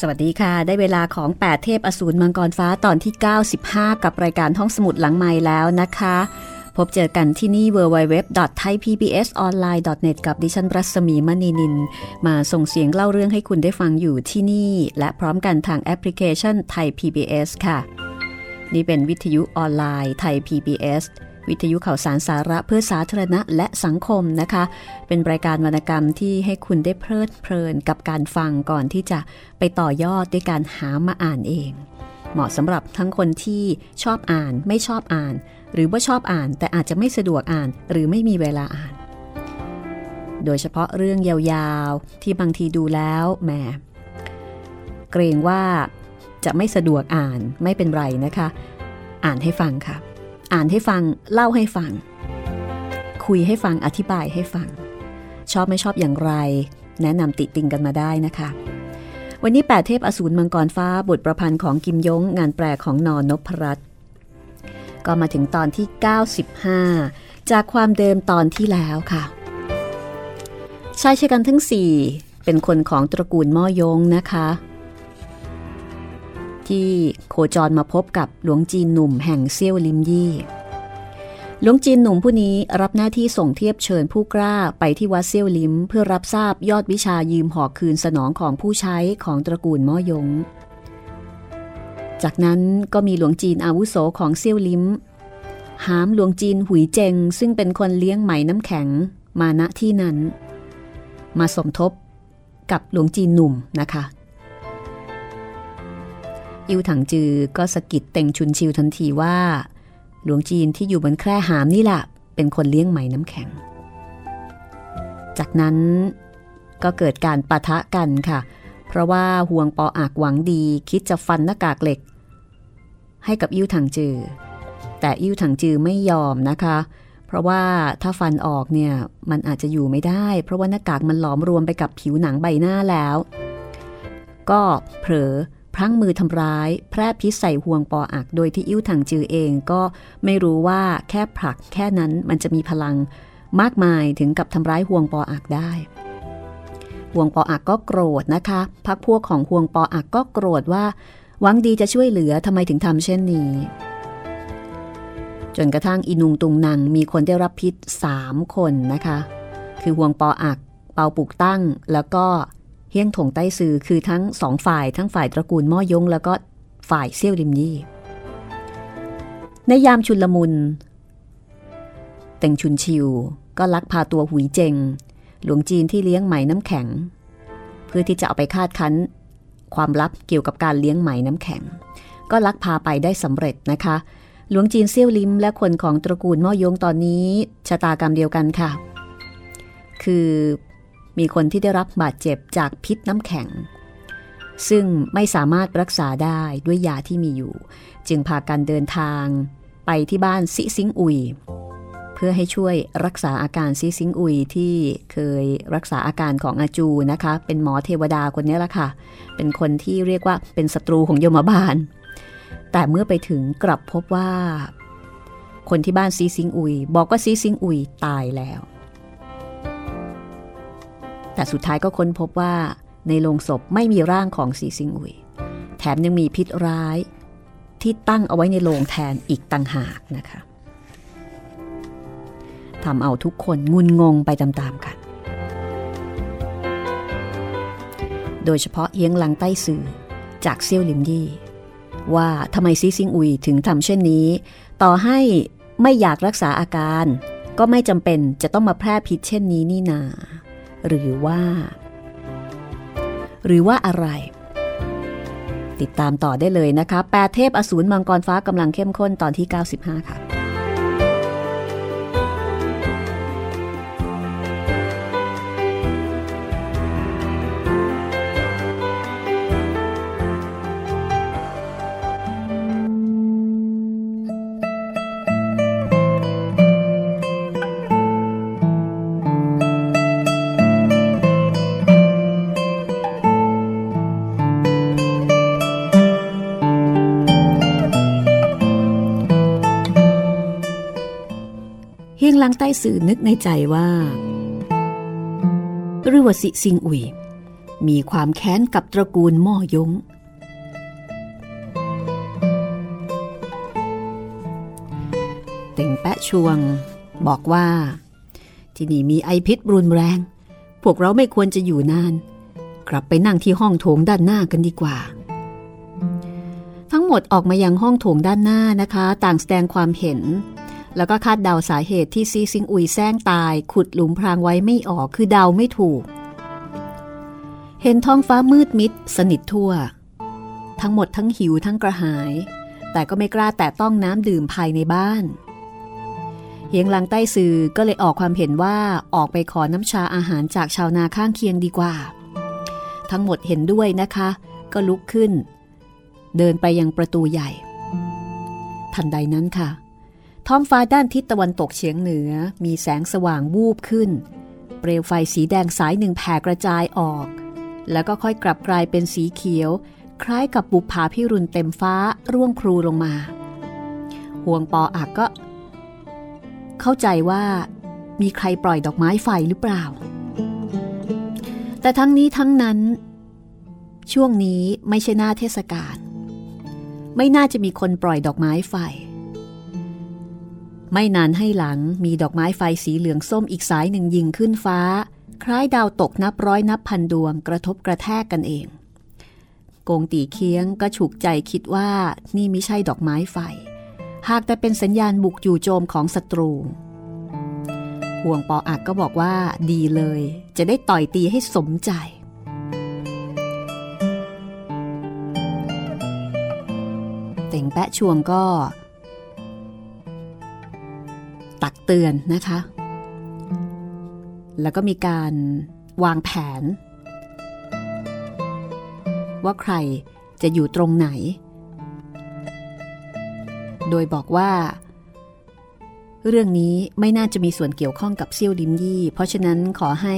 สวัสดีค่ะ ได้เวลาของ 8 เทพอสูรมังกรฟ้าตอนที่ 95 กับรายการห้องสมุดหลังไม้แล้วนะคะ พบเจอกันที่นี่ www.thaipbsonline.net กับดิฉันรัศมีมณีนิน มาส่งเสียงเล่าเรื่องให้คุณได้ฟังอยู่ที่นี่ และพร้อมกันทางแอปพลิเคชันไทย PBS ค่ะ นี่เป็นวิทยุออนไลน์ไทย PBS วิทยุข่าวสารสาระเพื่อสาธารณะและสังคมนะคะ เป็นรายการวรรณกรรมที่ให้คุณได้เพลิดเพลินกับการฟังก่อนที่จะไปต่อยอดด้วยการหามาอ่านเอง เหมาะสำหรับทั้งคนที่ชอบอ่านไม่ชอบอ่าน หรือว่าชอบอ่านแต่อาจจะไม่สะดวกอ่านหรือไม่มีเวลาอ่าน โดยเฉพาะเรื่องยาวๆ ที่บางทีดูแล้วแหมเกรงว่าจะไม่สะดวกอ่านไม่เป็นไรนะคะ อ่านให้ฟังค่ะ อ่านให้ฟังเล่าให้ฟัง คุยให้ฟังอธิบายให้ฟัง ชอบไม่ชอบอย่างไร แนะนำติติงกันมาได้นะคะ วันนี้แปดเทพอสูรมังกรฟ้าบทประพันธ์ของกิมยงงานแปลของนอนนพรัตน์ก็มาถึงตอนที่ 95 จากความเดิมตอนที่แล้วค่ะชายชะกันทั้งสี่เป็นคนของตระกูลม่อยงนะคะ ที่โคจรมาพบกับหลวงจีนหนุ่มแห่งเซี่ยวลิมยี่ หลวงจีนหนุ่มผู้นี้รับหน้าที่ส่งเทียบเชิญผู้กล้าไปที่วัดเซี่ยวลิมเพื่อรับทราบยอดวิชายืมหอกคืนสนองของผู้ใช้ของตระกูลม่อยง จากนั้นก็มีหลวงจีนอาวุโสของเซี่ยวลิมหามหลวงจีนหุยเจง ซึ่งเป็นคนเลี้ยงไหมน้ำแข็งมาณที่นั้น มาสมทบกับหลวงจีนหนุ่มนะคะ อิวถังจือก็สะกิดเต็งชุนชิวทันทีว่า หลวงจีนที่อยู่บนแคร่หามนี่แหละเป็นคนเลี้ยงไหมน้ำแข็ง จากนั้นก็เกิดการปะทะกันค่ะ เพราะว่าห่วงปออากหวังดีคิดจะฟันหน้ากากเหล็ก ให้กับอิ้วถังจือ แต่อิ้วถังจือไม่ยอมนะคะ เพราะว่าถ้าฟันออกเนี่ยมันอาจจะอยู่ไม่ได้ เพราะว่าหน้ากากมันหลอมรวมไปกับผิวหนังใบหน้าแล้ว ก็เผลอ พลั้งมือทำร้าย แพร่พิษใส่ห่วงปออัก โดยที่อิ้วถังจือเองก็ไม่รู้ว่าแค่ผลักแค่นั้นมันจะมีพลังมากมายถึงกับทำร้ายห่วงปออักได้ห่วงปออักก็โกรธนะคะพักพวกของห่วงปออักก็โกรธว่าหวังดีจะช่วยเหลือทำไมถึงทำเช่นนี้ จนกระทั่งอินุงตุงนางมีคนได้รับพิษสามคนนะคะ คือห่วงปออัก เปาปุกตั้งแล้วก็ เฮี้ยงถงใต้ซือคือทั้งสองฝ่ายทั้งฝ่ายตระกูลม่อยง แล้วก็ฝ่ายเซี่ยวริมยี่ ในยามชุนลมุน เต่งชุนชิว ก็ลักพาตัวหุยเจง หลวงจีนที่เลี้ยงไหมน้ำแข็ง เพื่อที่จะเอาไปคาดคั้น ความลับเกี่ยวกับการเลี้ยงไหมน้ำแข็ง ก็ลักพาไปได้สำเร็จนะคะ หลวงจีนเสียวลิ้มและคนของตระกูลม่อย้งตอนนี้ชะตากรรมเดียวกันค่ะ คือ มีคนที่ได้รับบาดเจ็บจากพิษน้ำแข็ง ซึ่งไม่สามารถรักษาได้ด้วยยาที่มีอยู่ จึงพากันเดินทางไปที่บ้านซิซิงอุย เพื่อให้ช่วยรักษาอาการซิซิงอุยที่เคยรักษาอาการของอาจูนะคะ เป็นหมอเทวดาคนนี้ละค่ะ เป็นคนที่เรียกว่าเป็นศัตรูของโยมบาล แต่เมื่อไปถึงกลับพบว่า คนที่บ้านซีซิงอุย บอกว่าซีซิงอุยตายแล้ว แต่สุดท้ายก็ค้นพบว่าในโลงศพไม่มีร่างของซีซิงอุย แถมยังมีพิษร้ายที่ตั้งเอาไว้ในโลงแทนอีกต่างหากนะคะทำเอาทุกคนงุนงงไปตามๆกัน โดยเฉพาะเอียงหลังใต้สื่อจากเซี่ยวลิมยี่ว่าทำไมซีซิงอุยถึงทำเช่นนี้ ต่อให้ไม่อยากรักษาอาการ ก็ไม่จำเป็นจะต้องมาแพร่พิษเช่นนี้นี่นา หรือว่า หรือว่าอะไร ติดตามต่อได้เลยนะคะ แปดเทพอสูรมังกรฟ้ากำลังเข้มข้นตอนที่ 95 ค่ะ ลังใต้สื่อนึกในใจว่ารือวสิซิงอุยมีความแค้นกับตระกูลม่อยง เต่งแปะชวง บอกว่า ที่นี่มีไอพิษรุนแรง พวกเราไม่ควรจะอยู่นาน กลับไปนั่งที่ห้องโถงด้านหน้ากันดีกว่า ทั้งหมดออกมายังห้องโถงด้านหน้านะคะ ต่างแสดงความเห็น แล้วก็คาดเดาสาเหตุที่ซีซิงอุยแซงตาย ขุดหลุมพรางไว้ไม่ออกคือเดาไม่ถูก เห็นท้องฟ้ามืดมิด สนิททั่ว ทั้งหมดทั้งหิวทั้งกระหาย แต่ก็ไม่กล้าแตะต้องน้ำดื่มภายในบ้านเฮียงลังใต้ซือก็เลยออกความเห็นว่าออกไปขอน้ำชาอาหารจากชาวนาข้างเคียงดีกว่า ทั้งหมดเห็นด้วยนะคะ ก็ลุกขึ้น เดินไปยังประตูใหญ่ ทันใดนั้นค่ะ ท้องฟ้าด้านทิศตะวันตกเฉียงเหนือมีแสงสว่างวูบขึ้น เปลวไฟสีแดงสายหนึ่งแผ่กระจายออก แล้วก็ค่อยกลับกลายเป็นสีเขียว คล้ายกับบุปผาพิรุณเต็มฟ้าร่วงครูลงมา ห่วงปออักก็ เข้าใจว่ามีใครปล่อยดอกไม้ไฟหรือเปล่า แต่ทั้งนี้ทั้งนั้น ช่วงนี้ไม่ใช่หน้าเทศกาลไม่น่าจะมีคนปล่อยดอกไม้ไฟ ไม่นานให้หลังมีดอกไม้ไฟสีเหลืองส้มอีกสายหนึ่งยิงขึ้นฟ้า คล้ายดาวตกนับร้อยนับพันดวงกระทบกระแทกกันเองโกงตีเคียงก็ฉุกใจคิดว่านี่ไม่ใช่ดอกไม้ไฟ หากแต่เป็นสัญญาณบุกอยู่โจมของศัตรู ห่วงปออักก็บอกว่าดีเลย จะได้ต่อยตีให้สมใจ เต่งแปะชวงก็ ตักเตือนนะคะ แล้วก็มีการวางแผน ว่าใครจะอยู่ตรงไหน โดยบอกว่า เรื่องนี้ไม่น่าจะมีส่วนเกี่ยวข้องกับเซี่ยวดิมยี่ เพราะฉะนั้นขอให้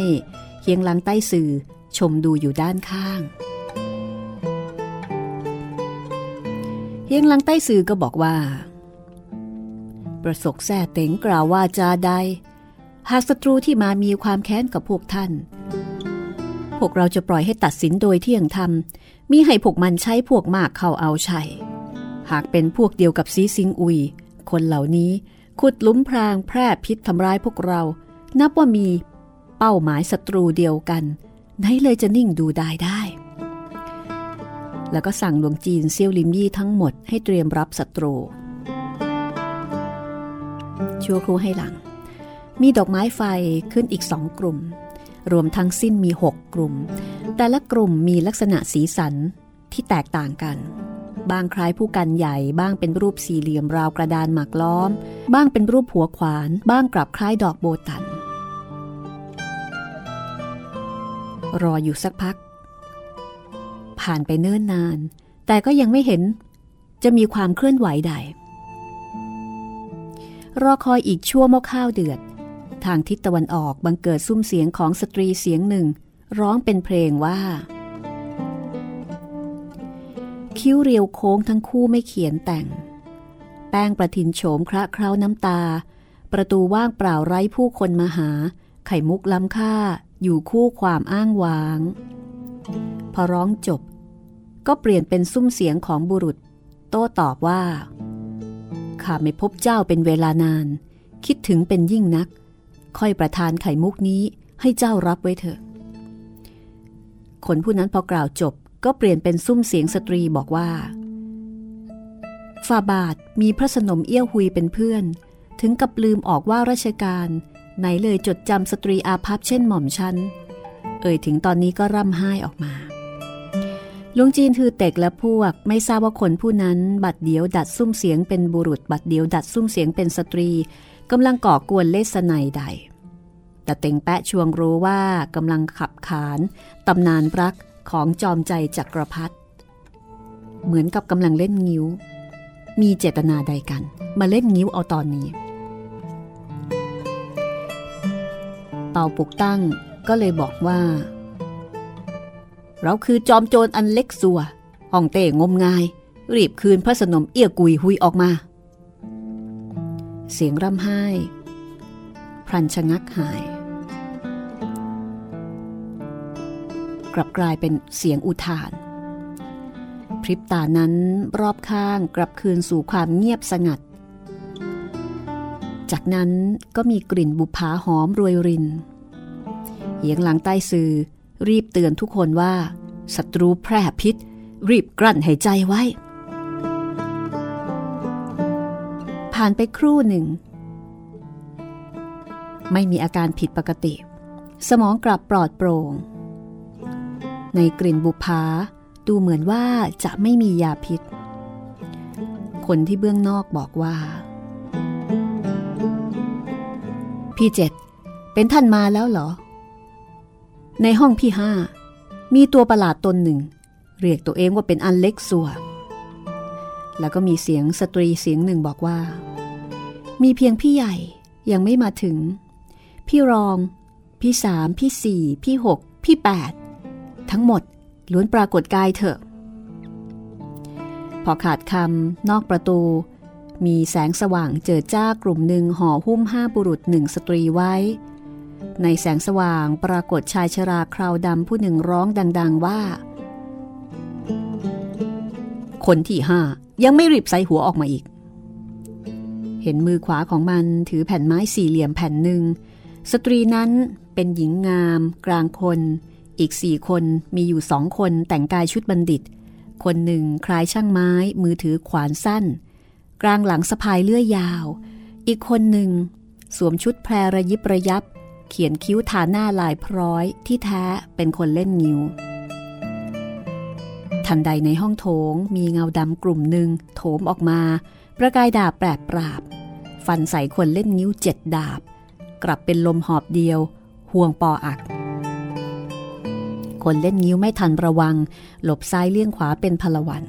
เฮียงลังใต้สื่อชมดูอยู่ด้านข้าง เฮียงลังใต้สื่อก็บอกว่า ประสกแท้เต็งกล่าวว่าจาใด หากศัตรูที่มามีความแค้นกับพวกท่าน พวกเราจะปล่อยให้ตัดสินโดยเที่ยงธรรมมีให้พวกมันใช้พวกมากเข้าเอาชัยหากเป็นพวกเดียวกับซีซิงอุย คนเหล่านี้ขุดลุ้มพรางแพร่พิษทำร้ายพวกเรา นับว่ามีเป้าหมายศัตรูเดียวกัน ไหนเลยจะนิ่งดูได้ได้ แล้วก็สั่งหลวงจีนเซียวลิมยี่ทั้งหมดให้เตรียมรับศัตรู ชั่วครู่ให้หลัง มีดอกไม้ไฟขึ้นอีกสองกลุ่ม รวมทั้งสิ้นมีหกกลุ่ม แต่ละกลุ่มมีลักษณะสีสันที่แตกต่างกัน บางคล้ายผู้กันใหญ่บ้างเป็นรูปสี่เหลี่ยมราวกระดานหมากล้อม บ้างเป็นรูปหัวขวาน บ้างกลับคล้ายดอกโบตัน รออยู่สักพัก ผ่านไปเนิ่นนาน แต่ก็ยังไม่เห็นจะมีความเคลื่อนไหวใด รอคอยอีกชั่วโมข้าวเดือด ทางทิศตะวันออกบังเกิดซุ้มเสียงของสตรีเสียงหนึ่ง ร้องเป็นเพลงว่า คิ้วเรียวโค้งทั้งคู่ไม่เขียนแต่ง แป้งประทินโฉมคระเคล้าน้ำตา ประตูว่างเปล่าไร้ผู้คนมาหา ไข่มุกล้ำค่าอยู่คู่ความอ้างว้าง พอร้องจบ ก็เปลี่ยนเป็นซุ้มเสียงของบุรุษ โต้ตอบว่า ข้าไม่พบเจ้าเป็นเวลานาน คิดถึงเป็นยิ่งนัก ค่อยประทานไข่มุกนี้ให้เจ้ารับไว้เถอะ คนผู้นั้นพอกล่าวจบก็เปลี่ยนเป็นซุ้มเสียงสตรีบอกว่าฝ่าบาทมีพระสนมเอี้ยวหุยเป็นเพื่อน ถึงกับลืมออกว่าราชการไหนเลยจดจำสตรีอาภัพเช่นหม่อมชัน เอ่ยถึงตอนนี้ก็ร่ำไห้ออกมา ลุงจีนถือเต็กและพวกไม่ทราบว่าคนผู้นั้น บัดเดียวดัดซุ้มเสียงเป็นบุรุษ บัดเดียวดัดซุ้มเสียงเป็นสตรีกำลังก่อกวนเลสไนใด แต่เต็งแปะชวงรู้ว่ากำลังขับขานตำนานรักของจอมใจจักรพรรดิเหมือนกับกำลังเล่นงิ้ว มีเจตนาใดกัน มาเล่นงิ้วเอาตอนนี้ เป่าปุกตั้งก็เลยบอกว่า เราคือจอมโจรอันเล็กสัวห้องเต้งมงาย รีบคืนพระสนมเอี้ยกุยหุยออกมา เสียงร่ำไห้ พรันชะงักหาย กลับกลายเป็นเสียงอุทาน พริบตานั้นรอบข้างกลับคืนสู่ความเงียบสงัด จากนั้นก็มีกลิ่นบุพาหอมรวยรินเหียงหลังใต้สื่อ รีบเตือนทุกคนว่าศัตรูแพร่พิษ รีบกลั้นหายใจไว้ ผ่านไปครู่หนึ่ง ไม่มีอาการผิดปกติ สมองกลับปลอดโปร่ง ในกลิ่นบุพาดูเหมือนว่าจะไม่มียาพิษ คนที่เบื้องนอกบอกว่า พี่เจ็ดเป็นท่านมาแล้วเหรอ ในห้องพี่ห้ามีตัวประหลาดตนหนึ่ง เรียกตัวเองว่าเป็นอันเล็กสัว แล้วก็มีเสียงสตรีเสียงหนึ่งบอกว่า มีเพียงพี่ใหญ่ยังไม่มาถึง พี่รอง พี่สามพี่สี่พี่หกพี่แปดทั้งหมดล้วนปรากฏกายเถอะ พอขาดคำนอกประตู มีแสงสว่างเจิดจ้ากลุ่มหนึ่งห่อหุ้มห้าบุรุษหนึ่งสตรีไว้ ในแสงสว่างปรากฏชายชราคราวดำผู้หนึ่งร้องดัง ๆว่า คนที่ห้ายังไม่รีบใส่หัวออกมาอีก เห็นมือขวาของมันถือแผ่นไม้สี่เหลี่ยมแผ่นหนึ่ง สตรีนั้นเป็นหญิงงาม กลางคน อีกสี่คนมีอยู่สองคนแต่งกายชุดบัณฑิต คนหนึ่งคล้ายช่างไม้ มือถือขวานสั้น กลางหลังสะพายเลื่อยยาว อีกคนหนึ่ง สวมชุดแพรระยิบระยับ เขียนคิ้วทาหน้าลายพร้อยที่แท้เป็นคนเล่นงิ้ว ทันใดในห้องโถงมีเงาดำกลุ่มหนึ่งโถมออกมา ประกายดาบแปรปราบ ฟันใส่คนเล่นงิ้วเจ็ดดาบ กลับเป็นลมหอบเดียว ห่วงปออัก คนเล่นงิ้วไม่ทันระวัง หลบซ้ายเลี่ยงขวาเป็นพลวัน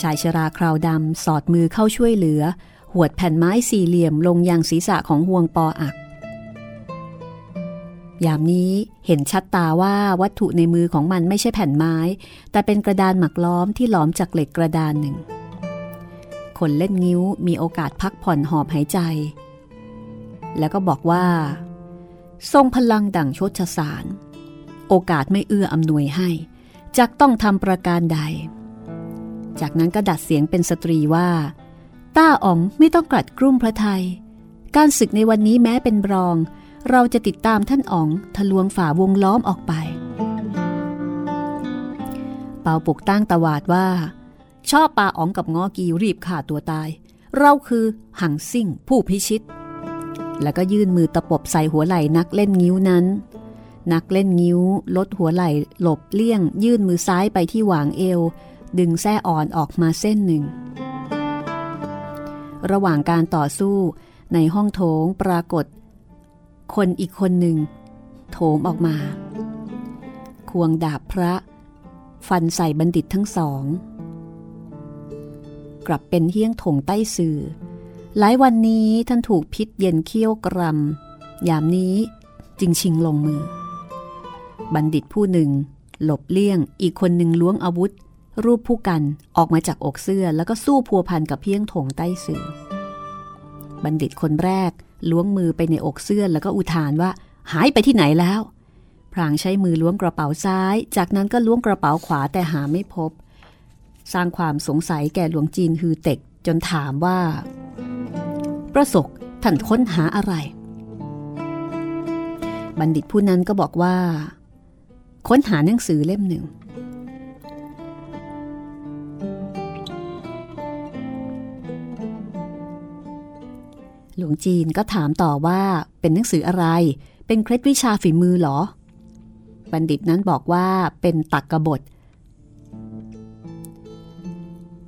ชายชราคราวดำสอดมือเข้าช่วยเหลือ หวดแผ่นไม้สี่เหลี่ยมลงยังศีรษะของห่วงปออัก ยามนี้เห็นชัดตาว่าวัตถุในมือของมันไม่ใช่แผ่นไม้ แต่เป็นกระดานหมักล้อมที่หลอมจากเหล็กกระดานหนึ่ง คนเล่นงิ้วมีโอกาสพักผ่อนหอบหายใจ แล้วก็บอกว่า ทรงพลังดั่งชดชสาร โอกาสไม่เอื้ออำนวยให้จักต้องทำประการใด จากนั้นก็ดัดเสียงเป็นสตรีว่า ต้าอ๋องไม่ต้องกลัดกลุ้มพระไทย การศึกในวันนี้แม้เป็นรอง เราจะติดตามท่านอ๋องทะลวงฝ่าวงล้อมออกไป เป่าปุกตั้งตวาดว่า ชอบปาอ๋องกับงอกีรีบฆ่าตัวตาย เราคือหังซิ่งผู้พิชิต แล้วก็ยื่นมือตะปบใส่หัวไหล่นักเล่นงิ้วนั้น นักเล่นงิ้วลดหัวไหล่หลบเลี่ยง ยื่นมือซ้ายไปที่หวางเอว ดึงแส้อ่อนออกมาเส้นหนึ่ง ระหว่างการต่อสู้ในห้องโถงปรากฏ คนอีกคนหนึ่งโถมออกมา ควงดาบพระ ฟันใส่บัณฑิตทั้งสอง กลับเป็นเฮี้ยงถงใต้สื่อ หลายวันนี้ท่านถูกพิษเย็นเคี้ยวกรำยามนี้จึงชิงลงมือ บัณฑิตผู้หนึ่ง หลบเลี่ยงอีกคนหนึ่งล้วงอาวุธ รูปผู้กันออกมาจากอกเสื้อแล้วก็สู้พัวพันกับเพียงถงใต้สื่อ บัณฑิตคนแรก ล้วงมือไปในอกเสื้อแล้วก็อุทานว่า หายไปที่ไหนแล้ว พรางใช้มือล้วงกระเป๋าซ้าย จากนั้นก็ล้วงกระเป๋าขวาแต่หาไม่พบ สร้างความสงสัยแก่หลวงจีนฮือเต็กจนถามว่า ประสกท่านค้นหาอะไร บัณฑิตผู้นั้นก็บอกว่า ค้นหาหนังสือเล่มหนึ่ง หลวงจีนก็ถามต่อว่าเป็นหนังสืออะไร เป็นเคล็ดวิชาฝีมือหรอ บัณฑิตนั้นบอกว่าเป็นตักกบท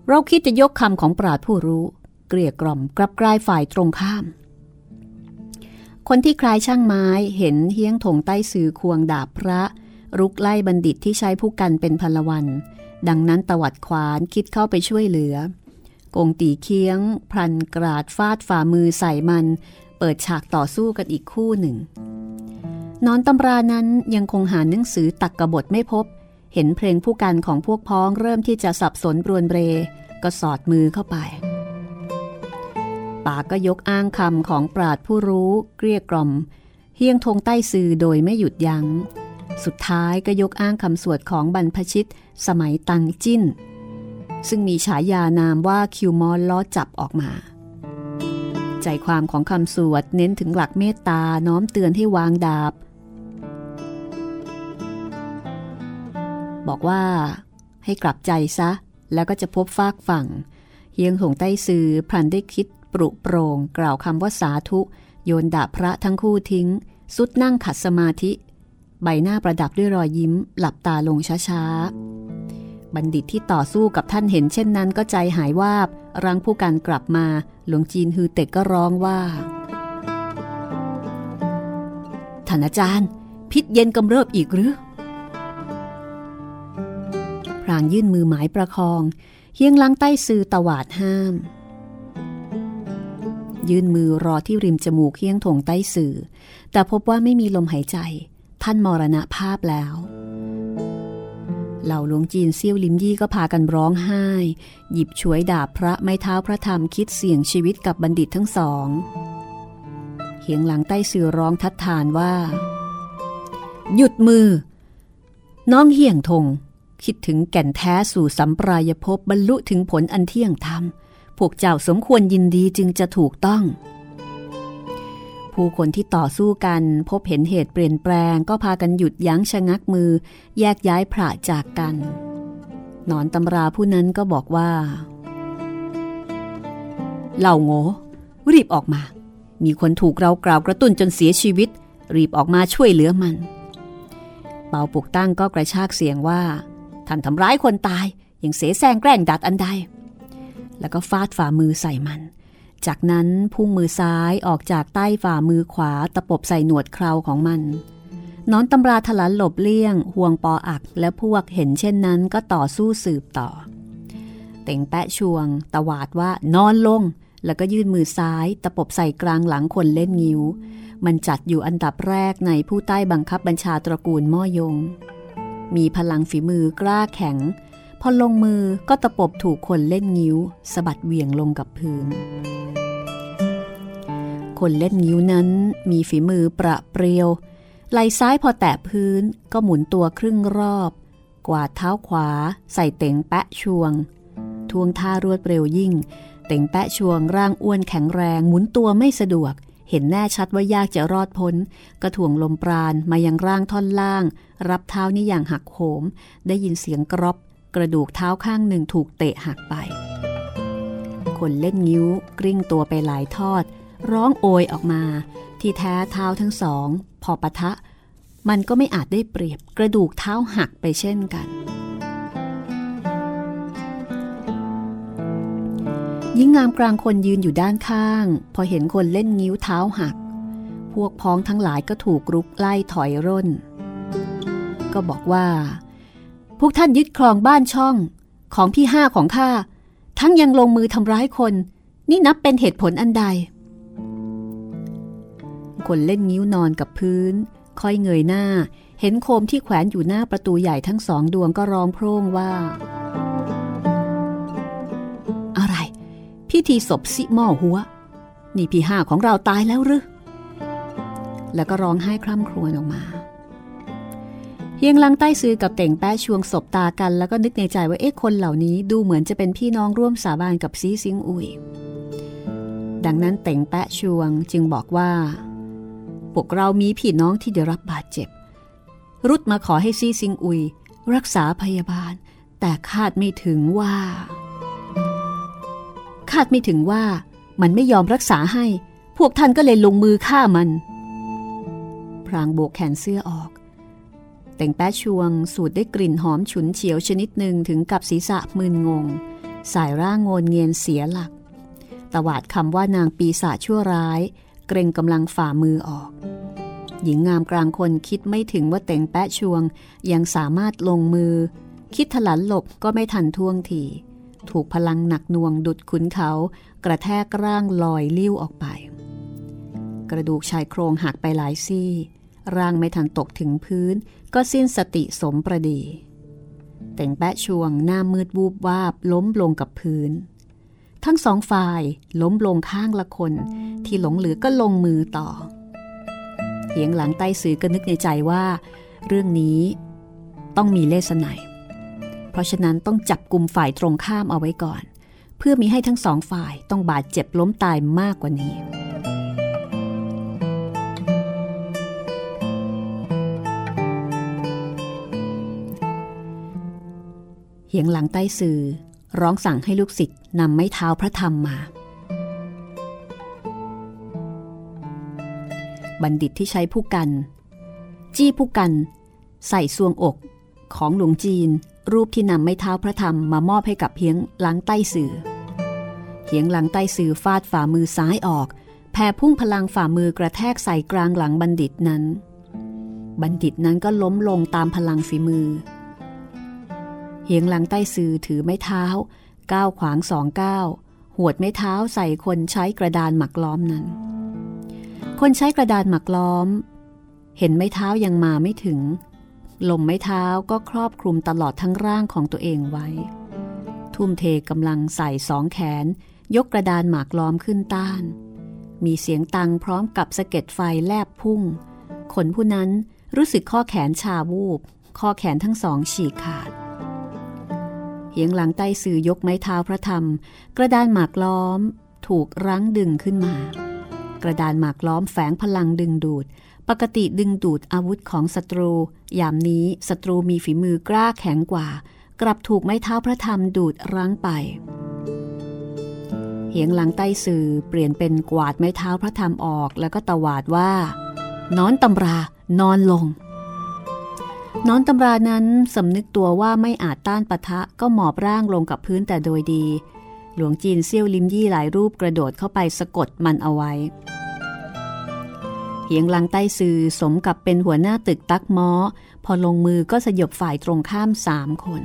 เราคิดจะยกคำของปราดผู้รู้ เกลี่ยกล่อมกลับกลายฝ่ายตรงข้าม คนที่คลายช่างไม้เห็นเฮี้ยงถงใต้สื่อควงดาบพระ รุกไล่บัณฑิตที่ใช้ผู้กันเป็นพลวัน ดังนั้นตวัดขวานคิดเข้าไปช่วยเหลือ กงตีเคียง พลันกราดฟาดฝ่ามือใส่มัน เปิดฉากต่อสู้กันอีกคู่หนึ่ง นอนตำรานั้นยังคงหาหนังสือตักกบทไม่พบ เห็นเพลงผู้กันของพวกพ้องเริ่มที่จะสับสนบรวนเบรก็สอดมือเข้าไปป่าก็ยกอ้างคำของปราดผู้รู้เกลี้ยกล่อม เฮียงทงใต้ซื่อโดยไม่หยุดยัง้ง สุดท้ายก็ยกอ้างคำสวดของบรรพชิต สมัยตังจิ้น ซึ่งมีฉายานามว่าคิวมอนล้อจับออกมา ใจความของคำสวดเน้นถึงหลักเมตตาน้อมเตือนให้วางดาบ บอกว่าให้กลับใจซะ แล้วก็จะพบฟากฝั่ง เฮียงหงใต้ซือพลันได้คิดปรุโปรงกล่าวคำว่าสาธุ โยนดาบพระทั้งคู่ทิ้ง สุดนั่งขัดสมาธิ ใบหน้าประดับด้วยรอยยิ้ม หลับตาลงช้าๆ บัณฑิตที่ต่อสู้กับท่านเห็นเช่นนั้นก็ใจหายวาบรังผู้กันกลับมาหลวงจีนฮือเต็กก็ร้องว่าท่านอาจารย์ พิษเย็นกำเริบอีกหรือ พรางยื่นมือหมายประคอง เฮียงลังใต้ซือตวาดห้าม ยื่นมือรอที่ริมจมูกเฮียงถงใต้สื่อ แต่พบว่าไม่มีลมหายใจ ท่านมรณภาพแล้ว เหล่าหลวงจีนเซี่ยวลิมยี่ก็พากันร้องไห้ หยิบฉวยดาบพระไม้เท้าพระธรรมคิดเสี่ยงชีวิตกับบัณฑิตทั้งสองเฮียงหลังใต้สื่อร้องทัดทานว่า หยุดมือ น้องเฮียงทง คิดถึงแก่นแท้สู่สัมปรายภพบรรลุถึงผลอันเที่ยงธรรม พวกเจ้าสมควรยินดีจึงจะถูกต้อง ผู้คนที่ต่อสู้กันพบเห็นเหตุเปลี่ยนแปลงก็พากันหยุดยั้งชะงักมือ แยกย้ายพระจากกัน นอนตำราผู้นั้นก็บอกว่า เหล่าโง่รีบออกมา มีคนถูกเรากล่าวกระตุ้นจนเสียชีวิต รีบออกมาช่วยเหลือมัน เปาปุกตั้งก็กระชากเสียงว่าท่านทำร้ายคนตายยังเสแสร้งแกล้งดัดอันใด แล้วก็ฟาดฝ่ามือใส่มัน จากนั้นพุ่งมือซ้ายออกจากใต้ฝ่ามือขวาตะปบใส่หนวดเคราของมันนอนตำราถลันหลบเลี่ยง ห่วงปออัก และพวกเห็นเช่นนั้นก็ต่อสู้สืบต่อ เต่งแปะชวง ตวาดว่านอนลง แล้วก็ยื่นมือซ้าย ตะปบใส่กลางหลังคนเล่นงิ้ว มันจัดอยู่อันดับแรกในผู้ใต้บังคับบัญชาตระกูลม่อยง มีพลังฝีมือกล้าแข็ง พอลงมือก็ตะปบถูกคนเล่นงิ้วสะบัดเหวี่ยงลงกับพื้น คนเล่นงิ้วนั้นมีฝีมือประเปรียว ไหลซ้ายพอแตะพื้นก็หมุนตัวครึ่งรอบ กวาดเท้าขวา ใส่เต่งแปะชวง ทวงท่ารวดเร็วยิ่ง เต่งแปะชวงร่างอ้วนแข็งแรงหมุนตัวไม่สะดวก เห็นแน่ชัดว่ายากจะรอดพ้นกระถ่วงลมปราณมายังร่างท่อนล่าง รับเท้านี่อย่างหักโหม ได้ยินเสียงกรอบ กระดูกเท้าข้างหนึ่งถูกเตะหักไป คนเล่นงิ้วกลิ้งตัวไปหลายทอด ร้องโอยออกมา ที่แท้เท้าทั้งสอง พอปะทะ มันก็ไม่อาจได้เปรียบกระดูกเท้าหักไปเช่นกันหญิงงามกลางคนยืนอยู่ด้านข้าง พอเห็นคนเล่นงิ้วเท้าหัก พวกพ้องทั้งหลายก็ถูกรุกไล่ถอยร่น ก็บอกว่า พวกท่านยึดครองบ้านช่องของพี่ห้าของข้าทั้งยังลงมือทำร้ายคน นี่นับเป็นเหตุผลอันใด คนเล่นงิ้วนอนกับพื้น ค่อยเงยหน้า เห็นโคมที่แขวนอยู่หน้าประตูใหญ่ทั้งสองดวงก็ร้องโพร่งว่า อะไร พิธีศพสิหม้อหัว นี่พี่ห้าของเราตายแล้วหรือแล้วก็ร้องไห้คร่ำครวญออกมา เฮียงลังใต้ซื้อกับเต่งแป้ชวงศบตากัน แล้วก็นึกในใจว่าเอ๊ะคนเหล่านี้ดูเหมือนจะเป็นพี่น้องร่วมสาบานกับซีซิงอุย ดังนั้นเต่งแปะชวงจึงบอกว่าพวกเรามีพี่น้องที่ได้รับบาดเจ็บ รุดมาขอให้ซีซิงอุย รักษาพยาบาล แต่คาดไม่ถึงว่า คาดไม่ถึงว่ามันไม่ยอมรักษาให้ พวกท่านก็เลยลงมือฆ่ามัน พรางโบกแขนเสื้อออก แต่งแป๊ะชวง สูดได้กลิ่นหอมฉุนเฉียวชนิดหนึ่งถึงกับศีรษะมึนงง สายร่างโงนเงียนเสียหลัก ตวาดคำว่านางปีศาจชั่วร้าย เกรงกำลังฝ่ามือออก หญิงงามกลางคนคิดไม่ถึงว่าเต่งแปะชวง ยังสามารถลงมือ คิดถลันหลบก็ไม่ทันท่วงทีถูกพลังหนักหน่วงดุดขุนเขา กระแทกร่างลอยลิ้วออกไป กระดูกชายโครงหักไปหลายซี่ ร่างไม่ทันตกถึงพื้น ก็สิ้นสติสมประดี แต่งแปะช่วงหน้ามืดวูบวาบล้มลงกับพื้น ทั้งสองฝ่ายล้มลงข้างละคน ที่หลงเหลือก็ลงมือต่อ เหียงหลังใต้สื่อก็นึกในใจว่า เรื่องนี้ต้องมีเลสไนเพราะฉะนั้นต้องจับกลุ่มฝ่ายตรงข้ามเอาไว้ก่อน เพื่อมีให้ทั้งสองฝ่ายต้องบาดเจ็บล้มตายมากกว่านี้ เหียงหลังใต้สื่อร้องสั่งให้ลูกศิษย์นำไม้เท้าพระธรรมมา บัณฑิตที่ใช้ผู้กัน จี้ผู้กัน ใส่ซวงอกของหลวงจีน รูปที่นำไม้เท้าพระธรรมมามอบให้กับเฮียงหลังใต้สื่อ เหียงหลังใต้สื่อฟาดฝ่ามือซ้ายออก แผ่พุ่งพลังฝ่ามือกระแทกใส่กลางหลังบัณฑิตนั้น บัณฑิตนั้นก็ล้มลงตามพลังฝีมือ เหียงหลังใต้สื่อถือไม้เท้าก้าวขวางสองก้าวหวดไม้เท้าใส่คนใช้กระดานหมักล้อมนั้น คนใช้กระดานหมักล้อม เห็นไม้เท้ายังมาไม่ถึง ลมไม้เท้าก็ครอบคลุมตลอดทั้งร่างของตัวเองไว้ ทุ่มเทกำลังใส่สองแขน ยกกระดานหมากล้อมขึ้นต้าน มีเสียงตังพร้อมกับสะเก็ดไฟแลบพุ่งคนผู้นั้นรู้สึกข้อแขนชาวูบ ข้อแขนทั้งสองฉีกขาด เหียงหลังใต้สื่อยกไม้เท้าพระธรรม กระดานหมากล้อม ถูกรั้งดึงขึ้นมา กระดานหมากล้อมแฝงพลังดึงดูด ปกติดึงดูดอาวุธของศัตรู ยามนี้ศัตรูมีฝีมือกล้าแข็งกว่า กลับถูกไม้เท้าพระธรรมดูดรั้งไป เหียงหลังใต้สื่อเปลี่ยนเป็นกวาดไม้เท้าพระธรรมออกแล้วก็ตวาดว่า นอนตำรานอนลง นอนตำรานั้นสำนึกตัวว่าไม่อาจต้านปะทะก็หมอบร่างลงกับพื้นแต่โดยดี หลวงจีนเซี่ยวลิมยี่หลายรูปกระโดดเข้าไปสะกดมันเอาไว้ เหียงหลังใต้สื่อสมกับเป็นหัวหน้าตึกตักม้อ พอลงมือก็สยบฝ่ายตรงข้ามสามคน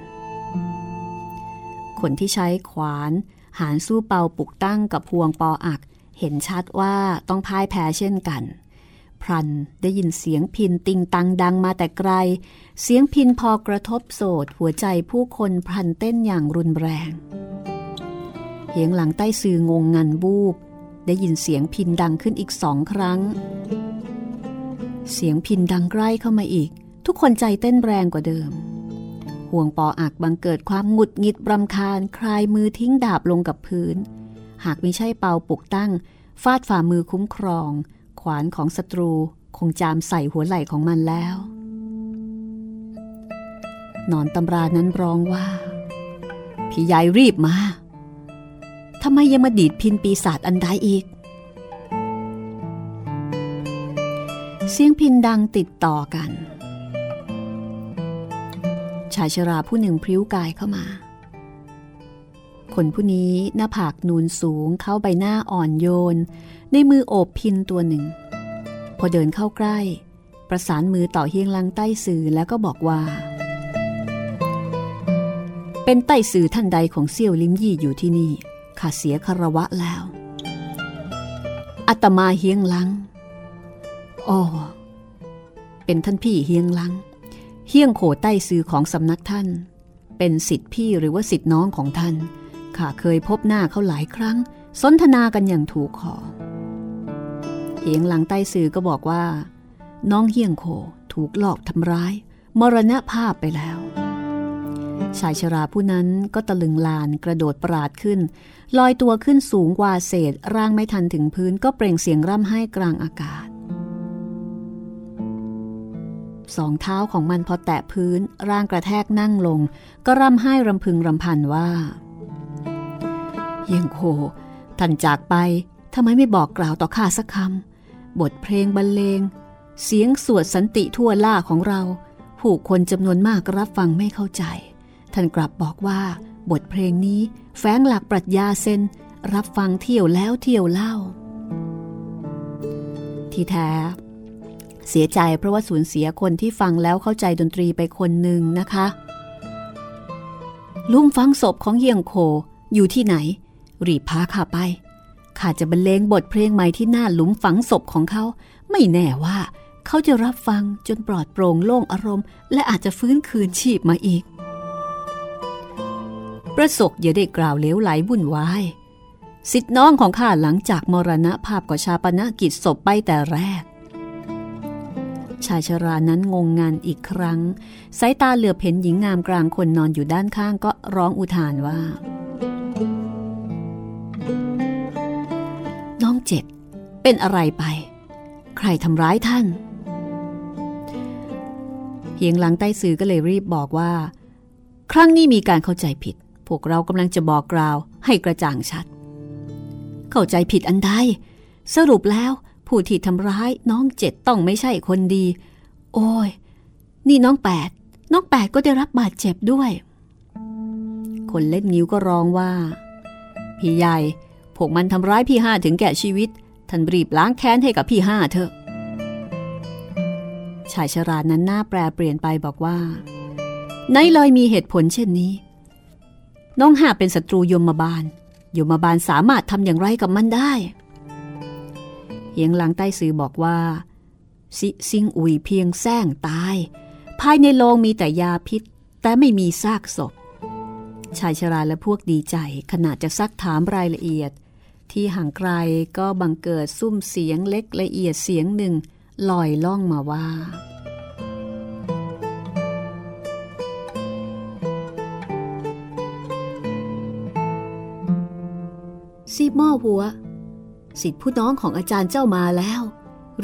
คนที่ใช้ขวาน หารสู้เปาปุกตั้งกับพวงปออัก เห็นชัดว่าต้องพ่ายแพ้เช่นกัน พรันได้ยินเสียงพินติงตังดังมาแต่ไกล เสียงพินพอกระทบโสดหัวใจผู้คนพรันเต้นอย่างรุนแรง เหียงหลังใต้สื่องงงันบูบ ได้ยินเสียงพินดังขึ้นอีกสองครั้ง เสียงพินดังใกล้เข้ามาอีก ทุกคนใจเต้นแรงกว่าเดิม ห่วงปออักบังเกิดความหงุดหงิดรำคาญคลายมือทิ้งดาบลงกับพื้น หากไม่ใช่เปาปลุกตั้งฟาดฝ่ามือคุ้มครอง วานของศัตรูคงจามใส่หัวไหล่ของมันแล้ว นอนตำรานั้นร้องว่า พี่ใหญ่รีบมาทำไมยังมาดีดพินปีศาจอันใดอีก เสียงพินดังติดต่อกัน ชายชราผู้หนึ่งพริ้วกายเข้ามา คนผู้นี้หน้าผากนูนสูงเข้าใบหน้าอ่อนโยน ในมือโอบพินตัวหนึ่ง พอเดินเข้าใกล้ ประสานมือต่อเฮียงลังใต้สื่อแล้วก็บอกว่า เป็นใต้สื่อท่านใดของเซี่ยวลิมยี่อยู่ที่นี่ข้าเสียคารวะแล้วอัตมาเฮียงลังอ๋อเป็นท่านพี่เฮียงลัง เฮียงโขใต้ซื้อของสำนักท่าน เป็นสิทธิพี่หรือว่าสิทธิน้องของท่าน ข้าเคยพบหน้าเขาหลายครั้ง สนทนากันอย่างถูกคอ เฮียงหลังใต้ซื้อก็บอกว่า น้องเฮียงโขถูกหลอกทำร้าย มรณภาพไปแล้ว ชายชราผู้นั้นก็ตะลึงลานกระโดดปราดขึ้น ลอยตัวขึ้นสูงกว่าเศษร่างไม่ทันถึงพื้นก็เปล่งเสียงร่ำไห้กลางอากาศสองเท้าของมันพอแตะพื้นร่างกระแทกนั่งลง ก็ร่ำไห้รำพึงรำพันว่า เยียงโคท่านจากไปทำไมไม่บอกกล่าวต่อข้าสักคำ บทเพลงบรรเลง เสียงสวดสันติทั่วล่าของเรา ผู้คนจำนวนมากรับฟังไม่เข้าใจ ท่านกลับบอกว่า บทเพลงนี้แฝงหลักปรัชญาเซนรับฟังเที่ยวแล้วเที่ยวเล่า ที่แท้ เสียใจเพราะว่าสูญเสียคนที่ฟังแล้วเข้าใจดนตรีไปคนหนึ่งนะคะ ลุ่มฟังศพของเฮียงโคอยู่ที่ไหน รีบพาข้าไป ข้าจะบรรเลงบทเพลงใหม่ที่หน้าหลุมฝังศพของเขา ไม่แน่ว่า เขาจะรับฟังจนปลอดโปร่งโล่งอารมณ์ และอาจจะฟื้นคืนชีพมาอีก ประสบอย่าได้กล่าวเลวไหลวุ่นวายสิทธิน้องของข้าหลังจากมรณภาพก่อชาปนกิจศพไปแต่แรก ชายชรานั้นงงงานอีกครั้ง สายตาเหลือบเห็นหญิงงามกลางคนนอนอยู่ด้านข้างก็ร้องอุทานว่า น้องเจ็ดเป็นอะไรไป ใครทำร้ายท่านเฮียงหลังใต้สื่อก็เลยรีบบอกว่า ครั้งนี้มีการเข้าใจผิด พวกเรากำลังจะบอกกล่าวให้กระจ่างชัด เข้าใจผิดอันใดสรุปแล้วผู้ที่ทำร้ายน้องเจ็ดต้องไม่ใช่คนดี โอ้ย นี่น้องแปด น้องแปดก็ได้รับบาดเจ็บด้วย คนเล่นนิ้วก็ร้องว่า พี่ใหญ่ พวกมันทำร้ายพี่ห้าถึงแก่ชีวิต ท่านรีบล้างแค้นให้กับพี่ห้าเถอะ ชายชรานั้นหน้าแปรเปลี่ยนไปบอกว่าไหนเลยมีเหตุผลเช่นนี้ น้องห้าเป็นศัตรูยมบาล ยมบาลสามารถทำอย่างไรกับมันได้เฮียงหลังใต้ซือบอกว่าซิซิงอุยเพียงแซงตาย ภายในโรงมีแต่ยาพิษ แต่ไม่มีซากศพ ชายชราและพวกดีใจขณะจะซักถามรายละเอียด ที่ห่างไกลก็บังเกิดซุ้มเสียงเล็กละเอียดเสียงหนึ่งลอยล่องมาว่า ซีหม้อหัว สิทธิผู้น้องของอาจารย์เจ้ามาแล้ว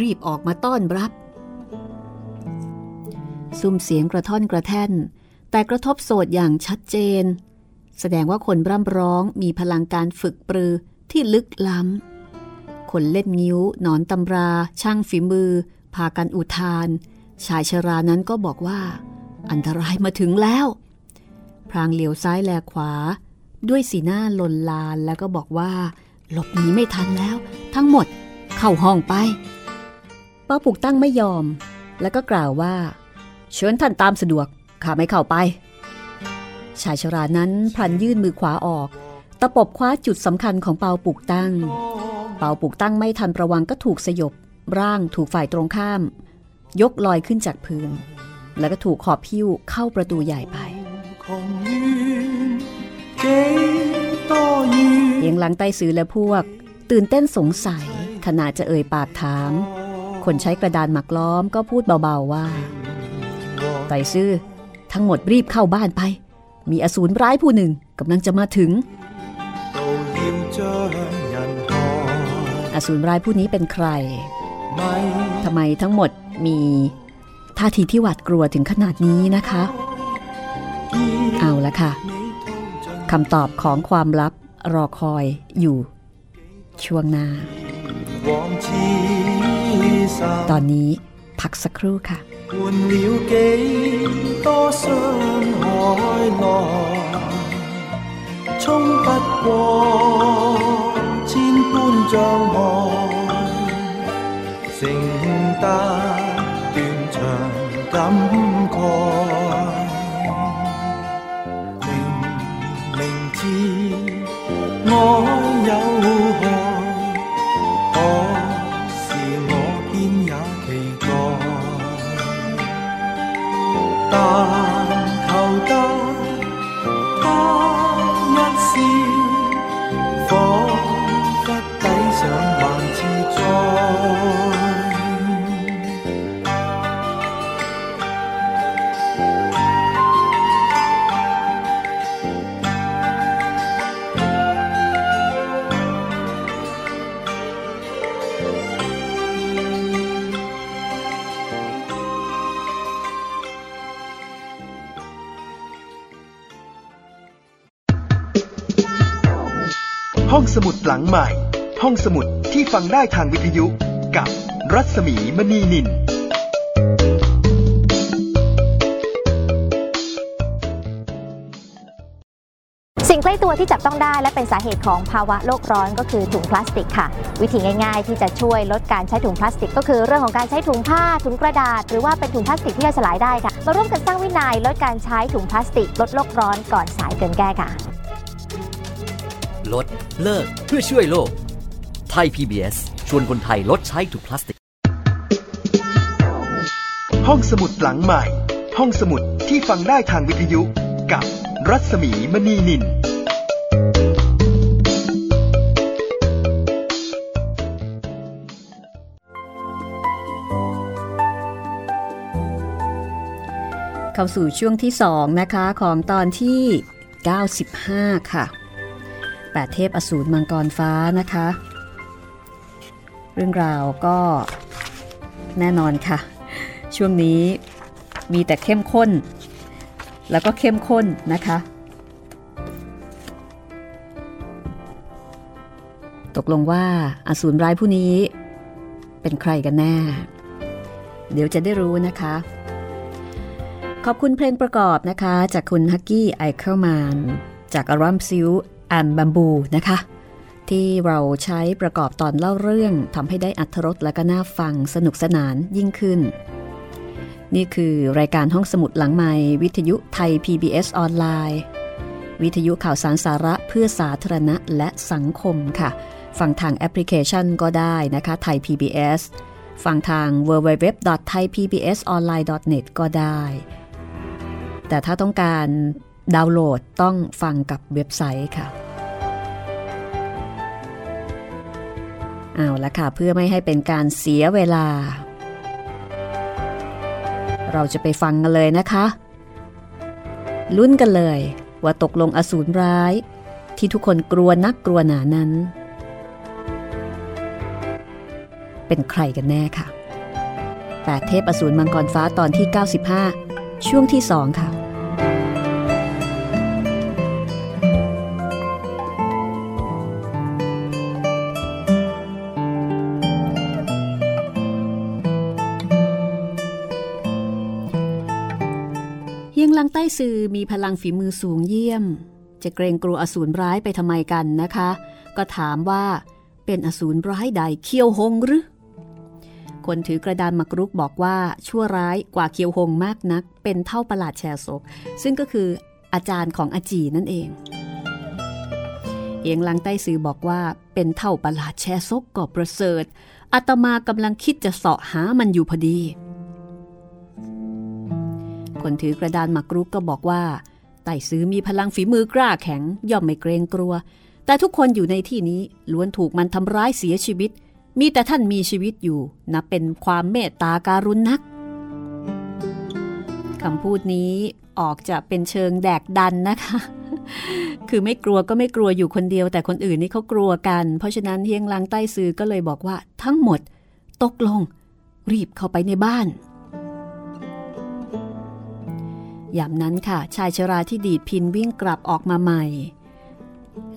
รีบออกมาต้อนรับ ซุ้มเสียงกระท่อนกระแท่น แต่กระทบโสดอย่างชัดเจน แสดงว่าคนร่ำร้องมีพลังการฝึกปรือ ที่ลึกล้ำ คนเล่นงิ้ว หนอนตำรา ช่างฝีมือ พากันอุทาน ชายชรานั้นก็บอกว่า อันตรายมาถึงแล้ว พรางเหลียวซ้ายแลขวา ด้วยสีหน้าลนลานแล้วก็บอกว่า หลบหนีไม่ทันแล้ว ทั้งหมดเข้าห้องไปป้าปุกตั้งไม่ยอม แล้วก็กล่าวว่า เชิญท่านตามสะดวกข้าไม่เข้าไปชายชรานั้นพลันยื่นมือขวาออก ตะปบคว้าจุดสำคัญของเปาปุกตั้ง เปาปุกตั้งไม่ทันระวังก็ถูกสยบ ร่างถูกฝ่ายตรงข้าม ยกลอยขึ้นจากพื้น แล้วก็ถูกขอบพิ้วเข้าประตูใหญ่ไปเยียงหลังใต้ซื้อและพวก ตื่นเต้นสงสัยขณะจะเอ่ยปากถาม คนใช้กระดานหมักล้อมก็พูดเบาๆว่า ไต่ซื่อทั้งหมดรีบเข้าบ้านไป มีอสูรร้ายผู้หนึ่งกำลังจะมาถึง อสูรร้ายผู้นี้เป็นใคร ทำไมทั้งหมดมีท่าทีที่หวาดกลัวถึงขนาดนี้นะคะ เอาละค่ะคำตอบของความลับรอคอยอยู่ ช่วงหน้า ตอนนี้พักสักครู่ค่ะ 冲不过千般障碍，承担断肠感慨。明明知我有害，可是我偏也期待。但 สมุดหลังใหม่ ห้องสมุดที่ฟังได้ทางวิทยุกับรัศมีมณีนิน สิ่งใกล้ตัวที่จับต้องได้และเป็นสาเหตุของภาวะโลกร้อนก็คือถุงพลาสติกค่ะ วิธีง่ายๆ ที่จะช่วยลดการใช้ถุงพลาสติก ก็คือเรื่องของการใช้ถุงผ้าถุงกระดาษ หรือว่าเป็นถุงพลาสติกที่ย่อยสลายได้ค่ะ มาร่วมกันสร้างวินัยลดการใช้ถุงพลาสติก ลดโลกร้อนก่อนสายเกินแก้ค่ะ ลด เลิก เพื่อช่วยโลก ไทย PBS ชวนคนไทยลดใช้ถุงพลาสติก ห้องสมุดหลังใหม่ ห้องสมุดที่ฟังได้ทางวิทยุ กับรัศมีมณีนินเข้าสู่ช่วงที่ 2 นะคะ ของตอนที่ 95 ค่ะ แปดเทพอสูรมังกรฟ้านะคะ เรื่องราวก็แน่นอนค่ะ ช่วงนี้มีแต่เข้มข้น แล้วก็เข้มข้นนะคะ ตกลงว่าอสูรร้ายผู้นี้ เป็นใครกันแน่ เดี๋ยวจะได้รู้นะคะ ขอบคุณเพลงประกอบนะคะ จากคุณฮักกี้ไอเคิลแมนจากอัลบั้มซิว อนบัมบูนะคะ ที่เราใช้ประกอบตอนเล่าเรื่องทำให้ได้อัธรสและก็น่าฟังสนุกสนานยิ่งขึ้น นี่คือรายการห้องสมุดหลังใหม่วิทยุไทย PBS ออนไลน์ วิทยุข่าวสารสาระเพื่อสาธารณะและสังคมค่ะ ฟังทางแอปพลิเคชันก็ได้นะคะไทย PBS ฟังทาง www.thaipbsonline.net ก็ได้ แต่ถ้าต้องการดาวน์โหลดต้องฟังกับเว็บไซต์ค่ะ เอาละค่ะเพื่อไม่ให้เป็นการเสียเวลา เราจะไปฟังกันเลยนะคะ ลุ้นกันเลย ว่าตกลงอสูรร้าย ที่ทุกคนกลัวนักกลัวหนานั้น เป็นใครกันแน่ค่ะแปดเทพอสูรมังกรฟ้าตอนที่ 95 ช่วงที่สองค่ะ ซือมีพลังฝีมือสูงเยี่ยม จะเกรงกลัวอสูรร้ายไปทำไมกันนะคะ ก็ถามว่าเป็นอสูรร้ายใดเคียวหงหรือ คนถือกระดานมักรุกบอกว่าชั่วร้ายกว่าเคียวหงมากนัก เป็นเท่าประหลาดแชร์ศกซึ่งก็คืออาจารย์ของอาจีนั่นเอง เอียงลังใต้ซือบอกว่าเป็นเท่าประหลาดแชร์ซกก็ประเสริฐอาตมากำลังคิดจะเสาะหามันอยู่พอดี คนถือกระดานหมากรุกก็บอกว่า ไต่ซื้อมีพลังฝีมือกล้าแข็ง ย่อมไม่เกรงกลัว แต่ทุกคนอยู่ในที่นี้ล้วนถูกมันทำร้ายเสียชีวิต มีแต่ท่านมีชีวิตอยู่นับเป็นความเมตตาการุณนักคำพูดนี้ออกจะเป็นเชิงแดกดันนะคะ คือไม่กลัวก็ไม่กลัวอยู่คนเดียว แต่คนอื่นนี่เขากลัวกัน เพราะฉะนั้นเฮียงลังใต้ซื้อก็เลยบอกว่า ทั้งหมด ตกลง รีบเข้าไปในบ้าน ยามนั้นค่ะ ชายชราที่ดีดพินวิ่งกลับออกมาใหม่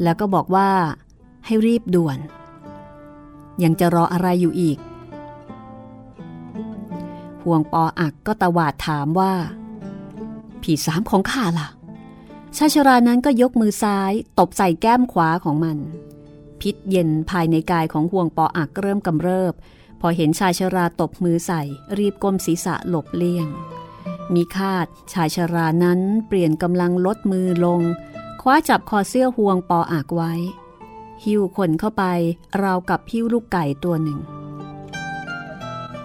แล้วก็บอกว่า ให้รีบด่วน ยังจะรออะไรอยู่อีก ห่วงปออักก็ตะวาดถามว่า ผีสามของข้าล่ะ ชายชรานั้นก็ยกมือซ้าย ตบใส่แก้มขวาของมัน พิษเย็นภายในกายของห่วงปออักเริ่มกำเริบ พอเห็นชายชราตบมือใส่ รีบก้มศีรษะหลบเลี่ยง มีคาดชายชรานั้นเปลี่ยนกำลังลดมือลง คว้าจับคอเสื้อห่วงปออักไว้ หิ้วคนเข้าไปราวกับหิ้วลูกไก่ตัวหนึ่ง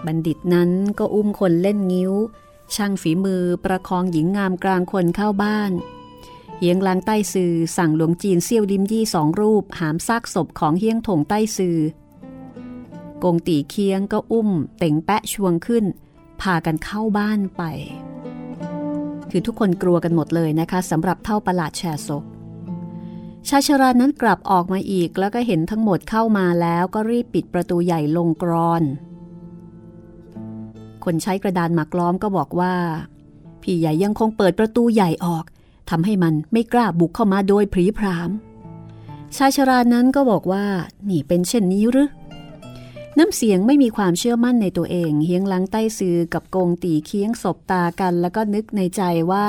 บัณฑิตนั้นก็อุ้มคนเล่นงิ้ว ช่างฝีมือประคองหญิงงามกลางคนเข้าบ้าน เฮียงลางใต้ซือสั่งหลวงจีนเซี่ยวดิมยี่สองรูปหามซากศพของเฮียงถงใต้ซือกงตีเคียงก็อุ้มเต่งแปะชวงขึ้น พากันเข้าบ้านไป คือทุกคนกลัวกันหมดเลยนะคะสำหรับเท่าประหลาดแชร์ศกชายชรานั้นกลับออกมาอีกแล้วก็เห็นทั้งหมดเข้ามาแล้วก็รีบปิดประตูใหญ่ลงกรอน คนใช้กระดานหมากล้อมก็บอกว่า พี่ใหญ่ยังคงเปิดประตูใหญ่ออกทำให้มันไม่กล้าบุกเข้ามาโดยพรีพรามชายชรานั้นก็บอกว่า นี่เป็นเช่นนี้หรือ น้ำเสียงไม่มีความเชื่อมั่นในตัวเองเฮียงลังใต้ซือกับกงตีเคียงศบตากันแล้วก็นึกในใจว่า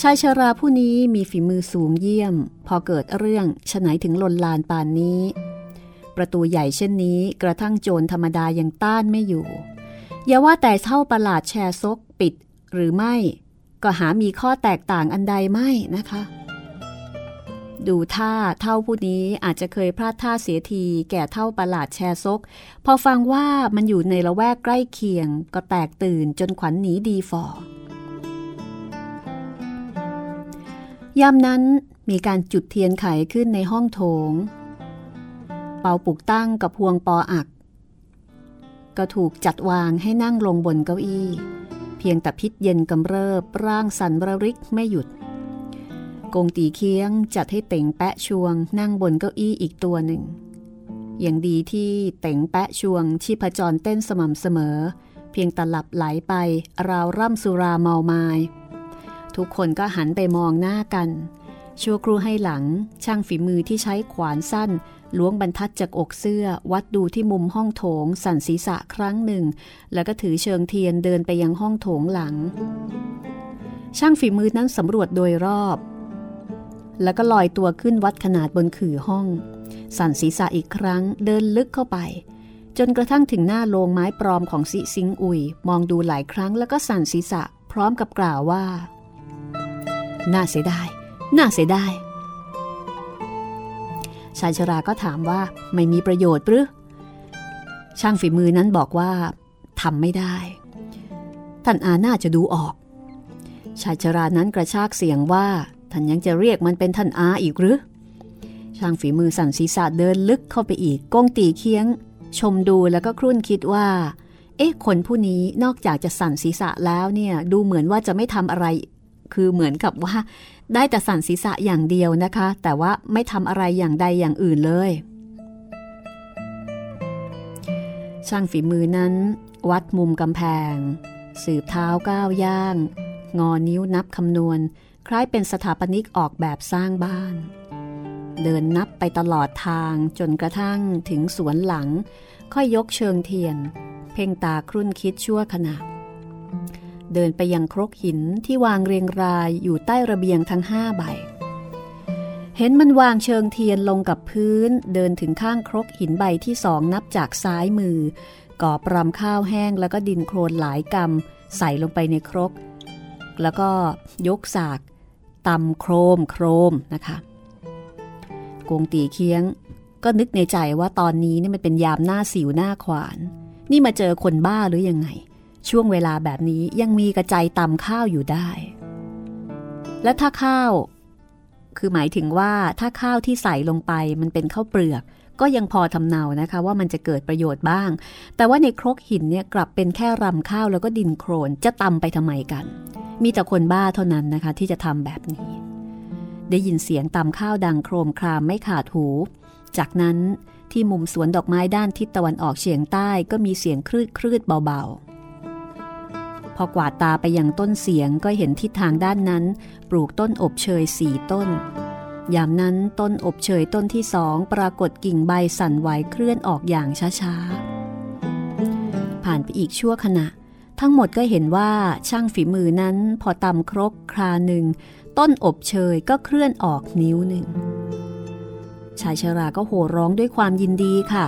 ชายชราผู้นี้มีฝีมือสูงเยี่ยม พอเกิดเรื่องฉไหนถึงลนลานปานนี้ ประตูใหญ่เช่นนี้กระทั่งโจรธรรมดายังต้านไม่อยู่ อย่าว่าแต่เท่าประหลาดแชร์ซกปิดหรือไม่ ก็หามีข้อแตกต่างอันใดไม่นะคะ ดูท่าเท่าผู้นี้อาจจะเคยพลาดท่าเสียทีแก่เท่าประหลาดแชร์ซก พอฟังว่ามันอยู่ในละแวกใกล้เคียง ก็แตกตื่นจนขวัญหนีดีฟอยามนั้นมีการจุดเทียนไขขึ้นในห้องโถง เปาปุกตั้งกับพวงปออัก ก็ถูกจัดวางให้นั่งลงบนเก้าอี้ เพียงแต่พิษเย็นกำเริบร่างสันบรริกไม่หยุด กงตีเคียงจัดให้เต่งแปะชวง นั่งบนเก้าอี้อีกตัวหนึ่ง อย่างดีที่เต่งแปะชวงชีพจรเต้นสม่ำเสมอ เพียงตลับไหลไปราวร่ำสุราเมาไมาย ทุกคนก็หันไปมองหน้ากัน ชั่วครูให้หลังช่างฝีมือที่ใช้ขวานสั้นล้วงบรรทัดจากอกเสื้อ วัดดูที่มุมห้องโถง สั่นศีรษะครั้งหนึ่ง แล้วก็ถือเชิงเทียนเดินไปยังห้องโถงหลัง ช่างฝีมือนั้นสำรวจโดยรอบ แล้วก็ลอยตัวขึ้นวัดขนาดบนขื่อห้อง สั่นศีรษะอีกครั้งเดินลึกเข้าไป จนกระทั่งถึงหน้าโลงไม้ปลอมของสิซิงอุย มองดูหลายครั้งแล้วก็สั่นศีรษะพร้อมกับกล่าวว่า น่าเสียดาย น่าเสียดายชายชราก็ถามว่าไม่มีประโยชน์หรือ ช่างฝีมือนั้นบอกว่าทำไม่ได้ ท่านอาน่าจะดูออก ชายชรานั้นกระชากเสียงว่า ท่านยังจะเรียกมันเป็นท่านอาอีกหรือ ช่างฝีมือสั่นศีรษะเดินลึกเข้าไปอีกก้งตีเคียง ชมดูแล้วก็ครุ่นคิดว่า เอ๊ะคนผู้นี้นอกจากจะสั่นศีรษะแล้วเนี่ย ดูเหมือนว่าจะไม่ทำอะไร คือเหมือนกับว่า ได้แต่สั่นศีรษะอย่างเดียวนะคะ แต่ว่าไม่ทำอะไรอย่างใดอย่างอื่นเลย ช่างฝีมือนั้น วัดมุมกำแพง สืบเท้าก้าวย่าง งอนิ้วนับคำนวณ คล้ายเป็นสถาปนิกออกแบบสร้างบ้าน เดินนับไปตลอดทางจนกระทั่งถึงสวนหลัง ค่อยยกเชิงเทียน เพ่งตาครุ่นคิดชั่วขณะ เดินไปยังครกหินที่วางเรียงรายอยู่ใต้ระเบียงทั้งห้าใบ เห็นมันวางเชิงเทียนลงกับพื้น เดินถึงข้างครกหินใบที่สองนับจากซ้ายมือ ก่อปรำข้าวแห้งแล้วก็ดินโครนหลายกำใส่ลงไปในครก แล้วก็ยกสาก ตำโครมโครมนะคะกวงตีเคียง ก็นึกในใจว่าตอนนี้นี่มันเป็นยามหน้าสิวหน้าขวาน นี่มาเจอคนบ้าหรือยังไง ช่วงเวลาแบบนี้ยังมีกระจายตำข้าวอยู่ได้ และถ้าข้าว คือหมายถึงว่าถ้าข้าวที่ใส่ลงไปมันเป็นข้าวเปลือก ก็ยังพอทำเนานะคะว่ามันจะเกิดประโยชน์บ้าง แต่ว่าในครกหินเนี่ยกลับเป็นแค่รำข้าวแล้วก็ดินโครนจะตำไปทำไมกัน มีแต่คนบ้าเท่านั้นนะคะ ที่จะทำแบบนี้ ได้ยินเสียงตำข้าวดังโครมครามไม่ขาดหู จากนั้นที่มุมสวนดอกไม้ด้านทิศตะวันออกเฉียงใต้ก็มีเสียงคลืดคลืดเบาๆ พอกวาดตาไปยังต้นเสียงก็เห็นทิศทางด้านนั้น ปลูกต้นอบเชยสี่ต้น ยามนั้นต้นอบเชยต้นที่สองปรากฏกิ่งใบสั่นไหวเคลื่อนออกอย่างช้าๆ ผ่านไปอีกชั่วขณะ ทั้งหมดก็เห็นว่าช่างฝีมือนั้นพอตำครกคราหนึ่ง ต้นอบเชยก็เคลื่อนออกนิ้วหนึ่ง ชายชราก็โห่ร้องด้วยความยินดีค่ะ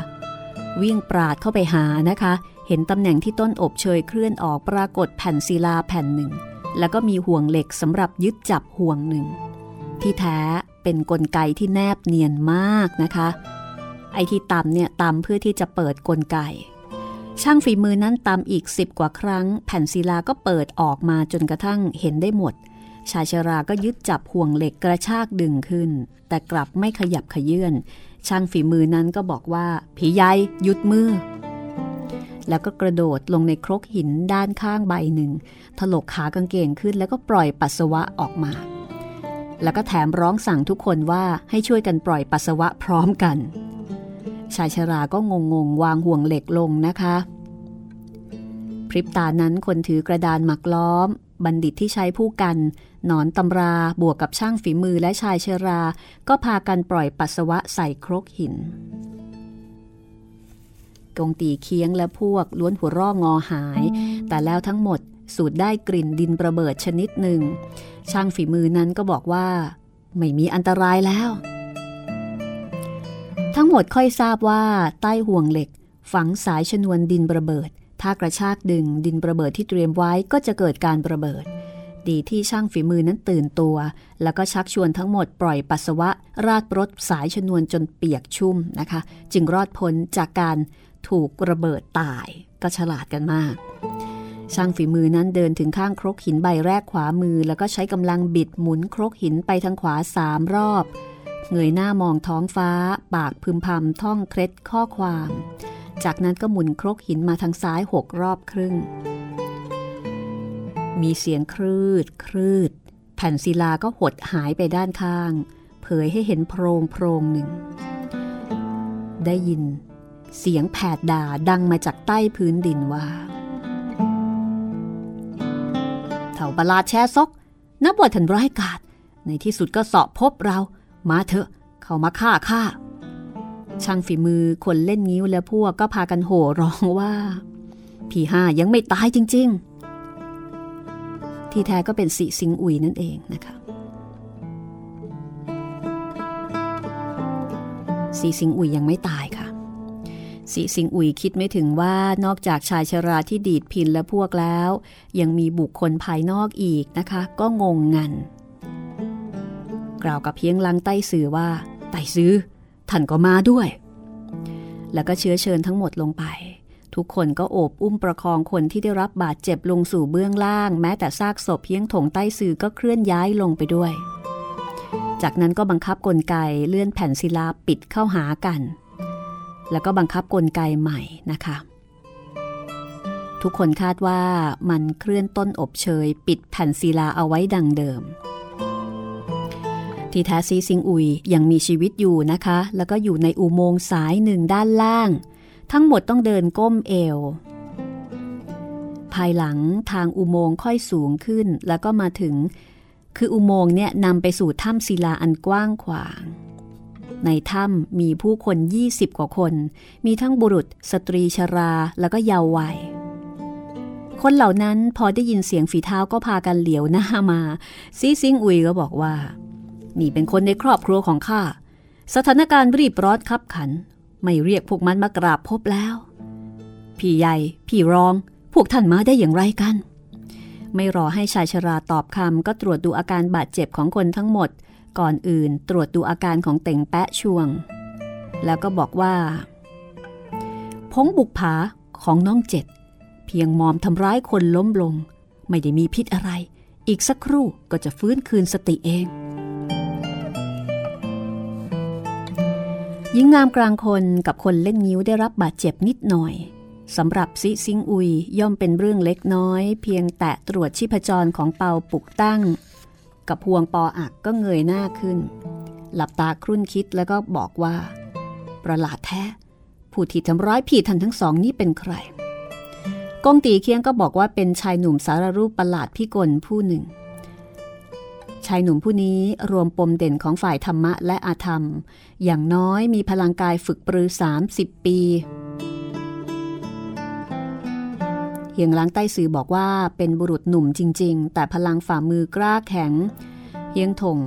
วิ่งปราดเข้าไปหานะคะ เห็นตำแหน่งที่ต้นอบเชยเคลื่อนออกปรากฏแผ่นศิลาแผ่นหนึ่ง แล้วก็มีห่วงเหล็กสำหรับยึดจับห่วงหนึ่งที่แท้ เป็นนกลไกที่แนบเนียนมากนะคะ ไอ้ที่ตำเนี่ยตำเพื่อที่จะเปิดกลไก ช่างฝีมือนั้นตำอีกสิบกว่าครั้ง แผ่นศิลาก็เปิดออกมาจนกระทั่งเห็นได้หมด ชายชราก็ยึดจับห่วงเหล็กกระชากดึงขึ้น แต่กลับไม่ขยับขยื่นช่างฝีมือนั้นก็บอกว่า ผียายหยุดมือ แล้วก็กระโดดลงในครกหินด้านข้างใบหนึ่งถลกขากางเกงขึ้นแล้วก็ปล่อยปัสสาวะออกมา แล้วก็แถมร้องสั่งทุกคนว่าให้ช่วยกันปล่อยปัสสาวะพร้อมกัน ชายชราก็งงงวางห่วงเหล็กลงนะคะ พริบตานั้นคนถือกระดานหมักล้อม บัณฑิตที่ใช้ผู้กัน หนอนตำราบวกกับช่างฝีมือและชายเชรา ก็พากันปล่อยปัสสาวะใส่ครกหินกงตีเคียงและพวกล้วนหัวร่องอหาย แต่แล้วทั้งหมด สูดได้กลิ่นดินประเบิดชนิดหนึ่ง ช่างฝีมือนั้นก็บอกว่า ไม่มีอันตรายแล้ว ทั้งหมดค่อยทราบว่าใต้ห่วงเหล็ก ฝังสายชนวนดินระเบิด ถ้ากระชากดึงดินระเบิดที่เตรียมไว้ก็จะเกิดการระเบิด ดีที่ช่างฝีมือนั้นตื่นตัว แล้วก็ชักชวนทั้งหมดปล่อยปัสสาวะ ราดรถสายชนวนจนเปียกชุ่มนะคะ จึงรอดพ้นจากการถูกระเบิดตายก็ฉลาดกันมาก ช่างฝีมือนั้นเดินถึงข้างครกหินใบแรกขวามือ แล้วก็ใช้กำลังบิดหมุนครกหินไปทางขวาสามรอบ เงยหน้ามองท้องฟ้า ปากพึมพำท่องเคล็ดข้อความ จากนั้นก็หมุนครกหินมาทางซ้ายหกรอบครึ่ง มีเสียงครืดครืด แผ่นศิลาก็หดหายไปด้านข้าง เผยให้เห็นโพรงโพรงหนึ่ง ได้ยิน เสียงแผดด่าดังมาจากใต้พื้นดินว่า ถ่าปลาดแช่ซก นับว่าทันร้ายกาจในที่สุดก็สอบพบเรา มาเถอะ เข้ามาฆ่าข้าช่างฝีมือคนเล่นงิ้วและพวกก็พากันโห่ร้องว่าพี่ห้ายังไม่ตายจริง ๆ ที่แท้ก็เป็นสีสิงอุยนั่นเองนะคะสีสิงอุยยังไม่ตายค่ะ สีสิงอุยคิดไม่ถึงว่านอกจากชายชราที่ดีดพินและพวกแล้ว ยังมีบุคคลภายนอกอีกนะคะ ก็งงงัน กล่าวกับเพียงลังใต้สื่อว่า ไต้ซื้อท่านก็มาด้วย แล้วก็เชื้อเชิญทั้งหมดลงไป ทุกคนก็โอบอุ้มประคองคนที่ได้รับบาดเจ็บลงสู่เบื้องล่าง แม้แต่ซากศพเพียงถงใต้สื่อก็เคลื่อนย้ายลงไปด้วย จากนั้นก็บังคับกลไกเลื่อนแผ่นศิลาปิดเข้าหากัน แล้วก็บังคับกลไกใหม่นะคะ ทุกคนคาดว่ามันเคลื่อนต้นอบเชย ปิดแผ่นศิลาเอาไว้ดังเดิม ที่แท้ซีซิงอุยยังมีชีวิตอยู่นะคะ แล้วก็อยู่ในอุโมงค์สายหนึ่งด้านล่าง ทั้งหมดต้องเดินก้มเอวภายหลังทางอุโมงค์ค่อยสูงขึ้นแล้วก็มาถึง คืออุโมงค์เนี่ยนำไปสู่ถ้ำศิลาอันกว้างขวาง ในถ้ำมีผู้คน 20 กว่าคน มีทั้งบุรุษ สตรีชราแล้วก็เยาว์วัย คนเหล่านั้นพอได้ยินเสียงฝีเท้าก็พากันเหลียวหน้ามา ซีซิงอุยก็บอกว่า นี่เป็นคนในครอบครัวของข้า สถานการณ์รีบร้อนคับขัน ไม่เรียกพวกมันมากราบพบแล้ว พี่ใหญ่ พี่รอง พวกท่านมาได้อย่างไรกัน ไม่รอให้ชายชราตอบคำก็ตรวจดูอาการบาดเจ็บของคนทั้งหมด ก่อนอื่นตรวจดูอาการของเต่งแปะช่วง แล้วก็บอกว่า พงบุกผาของน้องเจ็ด เพียงมอมทำร้ายคนล้มลง ไม่ได้มีพิษอะไร อีกสักครู่ก็จะฟื้นคืนสติเองหญิงงามกลางคนกับคนเล่นนิ้วได้รับบาดเจ็บนิดหน่อยสำหรับซิซิงอุยย่อมเป็นเรื่องเล็กน้อย เพียงแตะตรวจชีพจรของเปาปุกตั้ง กับพวงปออักก็เงยหน้าขึ้น หลับตาครุ่นคิดแล้วก็บอกว่า ประหลาดแท้ ผู้ที่ทำร้ายพี่ท่านทั้งสองนี้เป็นใครกงตีเคียงก็บอกว่าเป็นชายหนุ่มสารรูปประหลาดพิกลผู้หนึ่ง ชายหนุ่มผู้นี้รวมปมเด่นของฝ่ายธรรมะและอาธรรม อย่างน้อยมีพลังกายฝึกปรือ 30 ปี เหฮียงล้างใต้ซือบอกว่าเป็นบุรุษหนุ่มจริง ๆ แต่พลังฝ่ามือกล้าแข็งเฮียงถง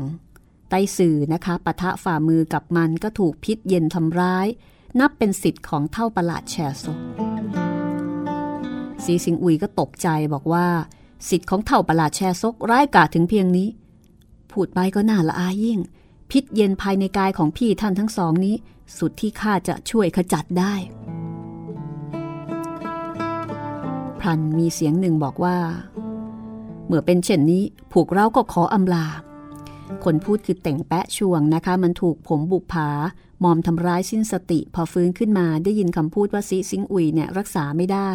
ใต้ซือนะคะปะทะฝ่ามือกับมันก็ถูกพิษเย็นทำร้าย นับเป็นสิทธิ์ของเท่าประหลาดแชโซสีสิงอุยก็ตกใจบอกว่า สิทธิ์ของเท่าประหลาดแชซกร้ายกาจถึงเพียงนี้ พูดไปก็น่าละอายยิ่ง พิษเย็นภายในกายของพี่ท่านทั้งสองนี้ สุดที่ข้าจะช่วยขจัดได้ พลันมีเสียงหนึ่งบอกว่า เมื่อเป็นเช่นนี้พวกเราก็ขออำลา คนพูดคือแต่งแปะช่วงนะคะ มันถูกผมบุกผามอมทำร้ายสิ้นสติ พอฟื้นขึ้นมาได้ยินคำพูดว่าซิซิงอุยเนี่ยรักษาไม่ได้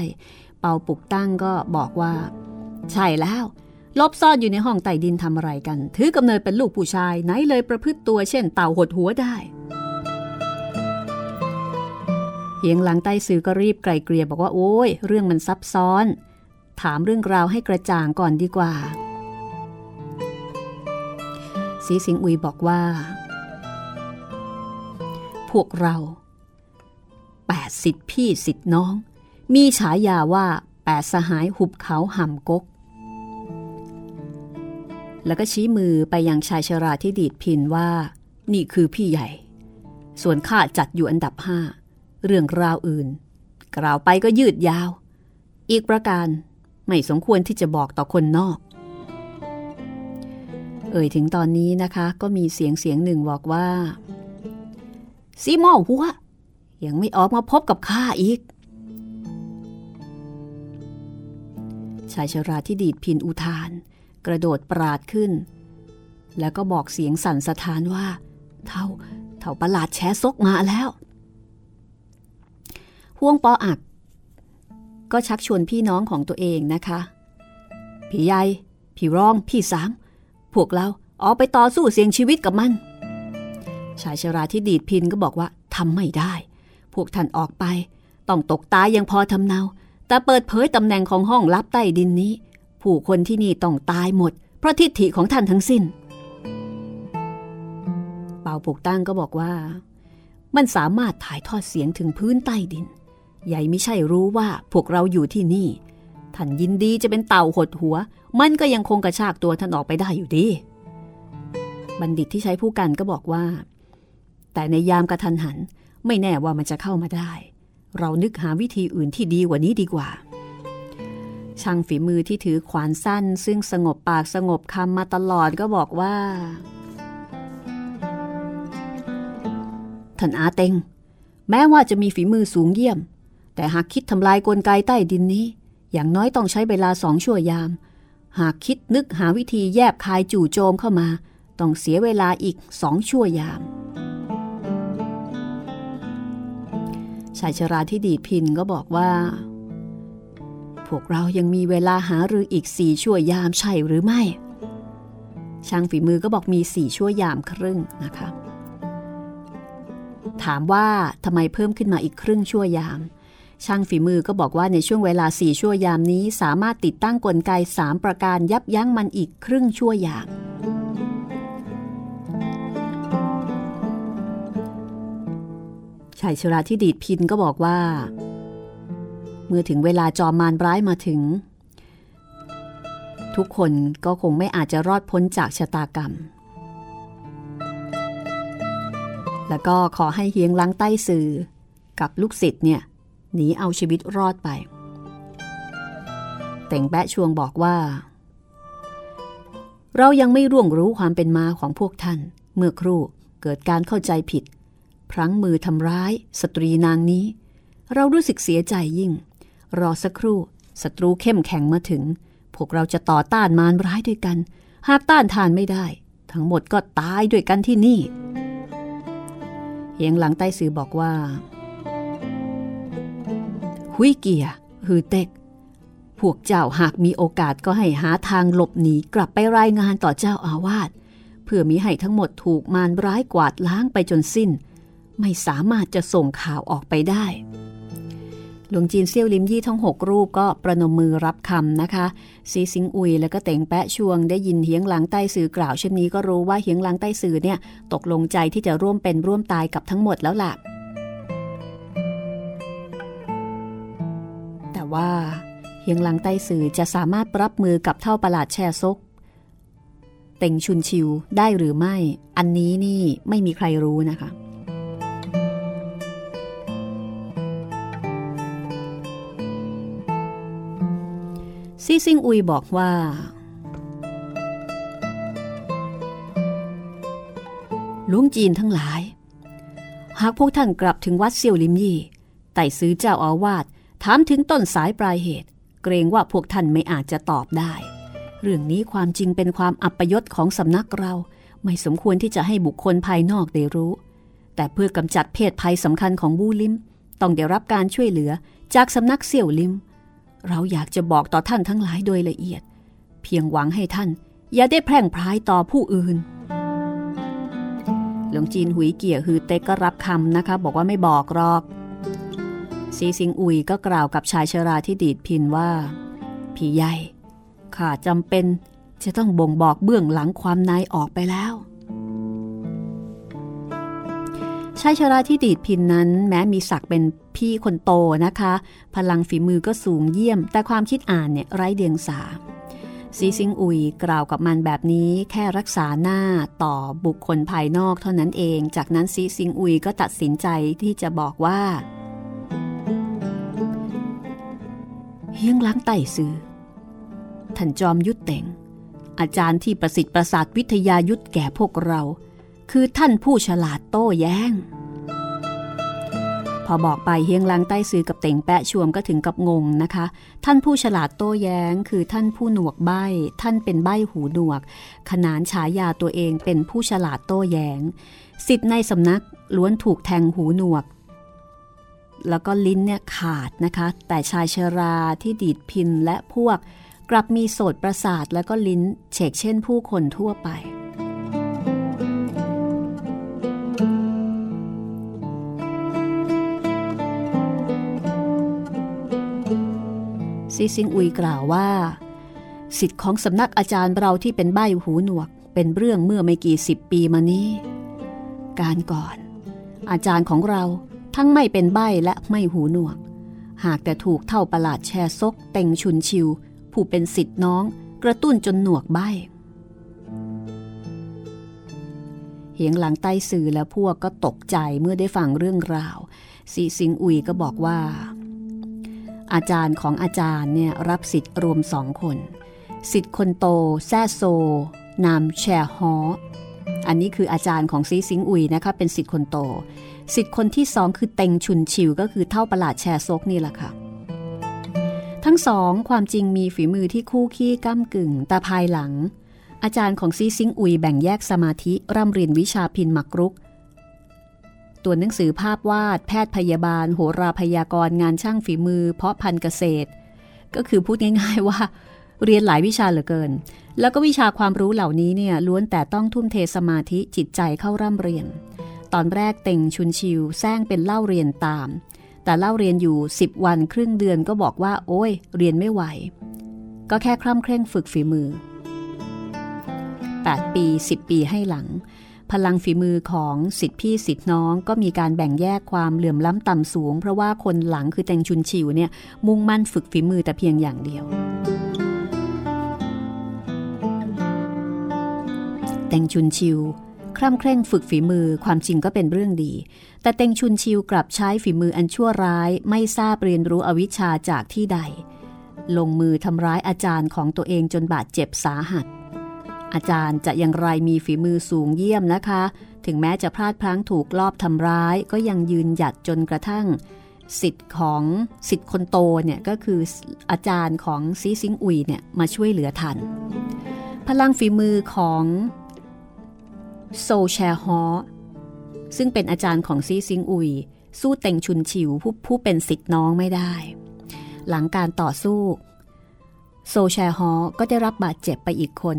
เปาปุกตั้งก็บอกว่า ใช่แล้วลบซ่อนอยู่ในห้องใต้ดินทำอะไรกัน ถือกำเนิดเป็นลูกผู้ชายไหนเลยประพฤติตัวเช่นเต่าหดหัวได้ เฮียงหลังใต้สื่อก็รีบไกลเกลี่ยบอกว่าโอ้ยเรื่องมันซับซ้อน ถามเรื่องราวให้กระจ่างก่อนดีกว่า สีสิงอุยบอกว่า พวกเราแปดสิทธิพี่สิทธิน้อง มีฉายาว่าแปดสหายหุบเขาห่ำกก แล้วก็ชี้มือไปยังชายชราที่ดีดพินว่า นี่คือพี่ใหญ่ ส่วนข้าจัดอยู่อันดับห้า เรื่องราวอื่น กล่าวไปก็ยืดยาว อีกประการไม่สมควรที่จะบอกต่อคนนอก เอ่ยถึงตอนนี้นะคะก็มีเสียงเสียงหนึ่งบอกว่าซีมอหัวยังไม่ออกมาพบกับข้าอีก ชายชราที่ดีดพินอุทาน กระโดดปราดขึ้น แล้วก็บอกเสียงสั่นสะท้านว่า เท่าเท่าประหลาดแช้ซกมาแล้ว ห่วงปออัก ก็ชักชวนพี่น้องของตัวเองนะคะ พี่ใหญ่ พี่รอง พี่สาม พวกเราออกไปต่อสู้เสี่ยงชีวิตกับมัน ชายชราที่ดีดพินก็บอกว่าทำไม่ได้ พวกท่านออกไป ต้องตกตายยังพอทำเนา แต่เปิดเผยตำแหน่งของห้องลับใต้ดินนี้ ผู้คนที่นี่ต้องตายหมด เพราะทิฏฐิของท่านทั้งสิ้น เป่าปกตั้งก็บอกว่า มันสามารถถ่ายทอดเสียงถึงพื้นใต้ดิน ใหญ่ไม่ใช่รู้ว่าพวกเราอยู่ที่นี่ ท่านยินดีจะเป็นเต่าหดหัว มันก็ยังคงกระชากตัวท่านออกไปได้อยู่ดี บัณฑิตที่ใช้ผู้กันก็บอกว่า แต่ในยามกระทันหันไม่แน่ว่ามันจะเข้ามาได้ เรานึกหาวิธีอื่นที่ดีกว่านี้ดีกว่า ช่างฝีมือที่ถือขวานสั้น ซึ่งสงบปากสงบคำมาตลอดก็บอกว่า ท่านอาเต็งแม้ว่าจะมีฝีมือสูงเยี่ยม แต่หากคิดทำลายกลไกใต้ดินนี้ อย่างน้อยต้องใช้เวลาสองชั่วยาม หากคิดนึกหาวิธีแยบคายจู่โจมเข้ามา ต้องเสียเวลาอีกสองชั่วยาม ชายชราที่ดีดพินก็บอกว่า พวกเรายังมีเวลาหารืออีกสี่ชั่วยามใช่หรือไม่ ช่างฝีมือก็บอกมีสี่ชั่วยามครึ่งนะคะ ถามว่าทำไมเพิ่มขึ้นมาอีกครึ่งชั่วยาม ช่างฝีมือก็บอกว่าในช่วงเวลาสี่ชั่วยามนี้ สามารถติดตั้งกลไกสามประการยับยั้งมันอีกครึ่งชั่วยามชายชราที่ดีดพินก็บอกว่า เมื่อถึงเวลาจอมมารร้ายมาถึง ทุกคนก็คงไม่อาจจะรอดพ้นจากชะตากรรม แล้วก็ขอให้เฮียงล้างใต้สื่อกับลูกศิษย์เนี่ย หนีเอาชีวิตรอดไป แต่งแปะชวงบอกว่า เรายังไม่ร่วงรู้ความเป็นมาของพวกท่าน เมื่อครู่เกิดการเข้าใจผิด พลั้งมือทำร้าย สตรีนางนี้ เรารู้สึกเสียใจยิ่ง รอสักครู่ศัตรูเข้มแข็งมาถึง พวกเราจะต่อต้านมารร้ายด้วยกัน หากต้านทานไม่ได้ ทั้งหมดก็ตายด้วยกันที่นี่เฮียงหลังใต้สื่อบอกว่า หุยเกียฮือเต็ก พวกเจ้าหากมีโอกาสก็ให้หาทางหลบหนีกลับไปรายงานต่อเจ้าอาวาสเพื่อมิให้ทั้งหมดถูกมารร้ายกวาดล้างไปจนสิ้น ไม่สามารถจะส่งข่าวออกไปได้ หลวงจีนเซี่ยวลิมยี่ทั้งหกรูปก็ประนมมือรับคำนะคะ ซีซิงอุยแล้วก็เต่งแปะชวงได้ยินเฮียงหลังใต้สื่อกล่าวเช่นนี้ก็รู้ว่าเฮียงหลังใต้สื่อเนี่ยตกลงใจที่จะร่วมเป็นร่วมตายกับทั้งหมดแล้วล่ะ ว่าเฮียงหลังไต้สื่อจะสามารถรับมือกับเท่าประหลาดแช่ซก เต็งชุนชิวได้หรือไม่ อันนี้นี่ไม่มีใครรู้นะคะ ซีซิงอุยบอกว่า ลุงจีนทั้งหลาย หากพวกท่านกลับถึงวัดเซี่ยวลิมยี่ไต่ซื้อเจ้าอาวาส ถามถึงต้นสายปลายเหตุ เกรงว่าพวกท่านไม่อาจจะตอบได้ เรื่องนี้ความจริงเป็นความอัปยศของสำนักเรา ไม่สมควรที่จะให้บุคคลภายนอกได้รู้ แต่เพื่อกำจัดเพศภัยสำคัญของบูลิม ต้องได้รับการช่วยเหลือจากสำนักเสี่ยวลิม เราอยากจะบอกต่อท่านทั้งหลายโดยละเอียด เพียงหวังให้ท่าน อย่าได้แพร่งพรายต่อผู้อื่นหลวงจีนหุยเกี่ยฮือเต็กก็รับคำนะคะ บอกว่าไม่บอกหรอก ซีซิงอุยก็กล่าวกับชายชราที่ดีดพินว่าพี่ใหญ่ข้าจำเป็นจะต้องบ่งบอกเบื้องหลังความนายออกไปแล้วชายชราที่ดีดพินนั้นแม้มีศักดิ์เป็นพี่คนโตนะคะ พลังฝีมือก็สูงเยี่ยม แต่ความคิดอ่านเนี่ยไร้เดียงสาซีซิงอุยกล่าวกับมันแบบนี้แค่รักษาหน้าต่อบุคคลภายนอกเท่านั้นเอง จากนั้นซีซิงอุยก็ตัดสินใจที่จะบอกว่า เฮียงล้างไต่ซื้อ ท่านจอมยุทธเต่ง อาจารย์ที่ประสิทธิ์ประสาทวิทยายุทธแก่พวกเรา คือท่านผู้ฉลาดโต้แย้ง พอบอกไปเฮียงล้างใต้ซื้อกับเต่งแปะชวมก็ถึงกับงงนะคะ ท่านผู้ฉลาดโต้แย้ง คือท่านผู้หนวกใบท่านเป็นใบหูหนวก ขนานฉายาตัวเองเป็นผู้ฉลาดโต้แย้งสิทธิ์ในสำนักล้วนถูกแทงหูหนวก แล้วก็ลิ้นเนี่ยขาดนะคะ แต่ชายชราที่ดีดพินและพวก กลับมีโสดประสาทแล้วก็ลิ้นเฉกเช่นผู้คนทั่วไป ซีซิงอุยกล่าวว่า สิทธิ์ของสำนักอาจารย์เราที่เป็นใบหูหนวก เป็นเรื่องเมื่อไม่กี่สิบปีมานี้ การก่อน อาจารย์ของเรา ทั้งไม่เป็นใบและไม่หูหนวก หากแต่ถูกเท่าประหลาดแชซกเต็งชุนชิว ผู้เป็นสิทธิ์น้องกระตุ้นจนหนวกใบเหียงหลังใต้สื่อและพวกก็ตกใจเมื่อได้ฟังเรื่องราว สีสิงอุยก็บอกว่า อาจารย์ของอาจารย์เนี่ยรับสิทธิ์รวมสองคนสิทธิ์คนโต แซ่โซ นามแชฮออันนี้คืออาจารย์ของซีซิงอุยนะคะเป็นสิทธิ์คนโต สิทธิ์คนที่สองคือเต็งชุนชิวก็คือเท่าประหลาดแชร์ซกนี่แหละค่ะ ทั้งสองความจริงมีฝีมือที่คู่ขี้ก้ากึ่ง แต่ภายหลัง อาจารย์ของซีซิงอุยแบ่งแยกสมาธิร่ำเรียนวิชาพินมักรุก ตัวหนังสือภาพวาด แพทย์พยาบาล โหราพยากร งานช่างฝีมือ เพาะพันธุ์เกษตร ก็คือพูดง่ายๆว่าเรียนหลายวิชาเหลือเกิน แล้วก็วิชาความรู้เหล่านี้เนี่ยล้วนแต่ต้องทุ่มเทสมาธิจิตใจเข้าร่ำเรียน ตอนแรกเต็งชุนชิวแซงเป็นเล่าเรียนตาม แต่เล่าเรียนอยู่ 10 วันครึ่งเดือนก็บอกว่า โอ้ย เรียนไม่ไหว ก็แค่คร่ำเคร่งฝึกฝีมือ 8 ปี 10 ปีให้หลัง พลังฝีมือของสิทธิพี่สิทธิน้องก็มีการแบ่งแยกความเหลื่อมล้ำต่ำสูง เพราะว่าคนหลังคือแตงชุนชิวเนี่ยมุ่งมั่นฝึกฝีมือแต่เพียงอย่างเดียวแตงชุนชิว คร่ำเคร่งฝึกฝีมือความจริงก็เป็นเรื่องดี แต่เต็งชุนชิวกลับใช้ฝีมืออันชั่วร้าย ไม่ทราบเรียนรู้อวิชชาจากที่ใด ลงมือทำร้ายอาจารย์ของตัวเองจนบาดเจ็บสาหัส อาจารย์จะอย่างไรมีฝีมือสูงเยี่ยมนะคะ ถึงแม้จะพลาดพลั้งถูกลอบทำร้าย ก็ยังยืนหยัดจนกระทั่งสิทธิ์ของสิทธิ์คนโตเนี่ยก็คืออาจารย์ของซีซิงอุยเนี่ยมาช่วยเหลือทัน พลังฝีมือของ โซแชฮอซึ่งเป็นอาจารย์ของซีซิงอุย สู้เต็งชุนชิวผู้ผู้เป็นสิทธิ์น้องไม่ได้ หลังการต่อสู้ โซแชฮอก็ได้รับบาดเจ็บไปอีกคน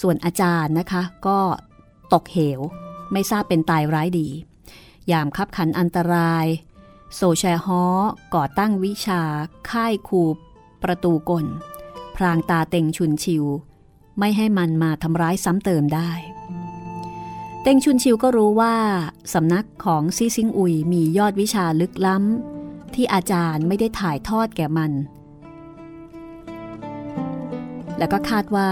ส่วนอาจารย์นะคะ ก็ตกเหว ไม่ทราบเป็นตายร้ายดี ยามคับขันอันตราย โซแชฮอก่อตั้งวิชา ค่ายคูประตูกล พรางตาเต็งชุนชิว ไม่ให้มันมาทำร้ายซ้ำเติมได้ เต็งชุนชิวก็รู้ว่าสำนักของซีซิงอุยมียอดวิชาลึกล้ำ ที่อาจารย์ไม่ได้ถ่ายทอดแก่มัน แล้วก็คาดว่า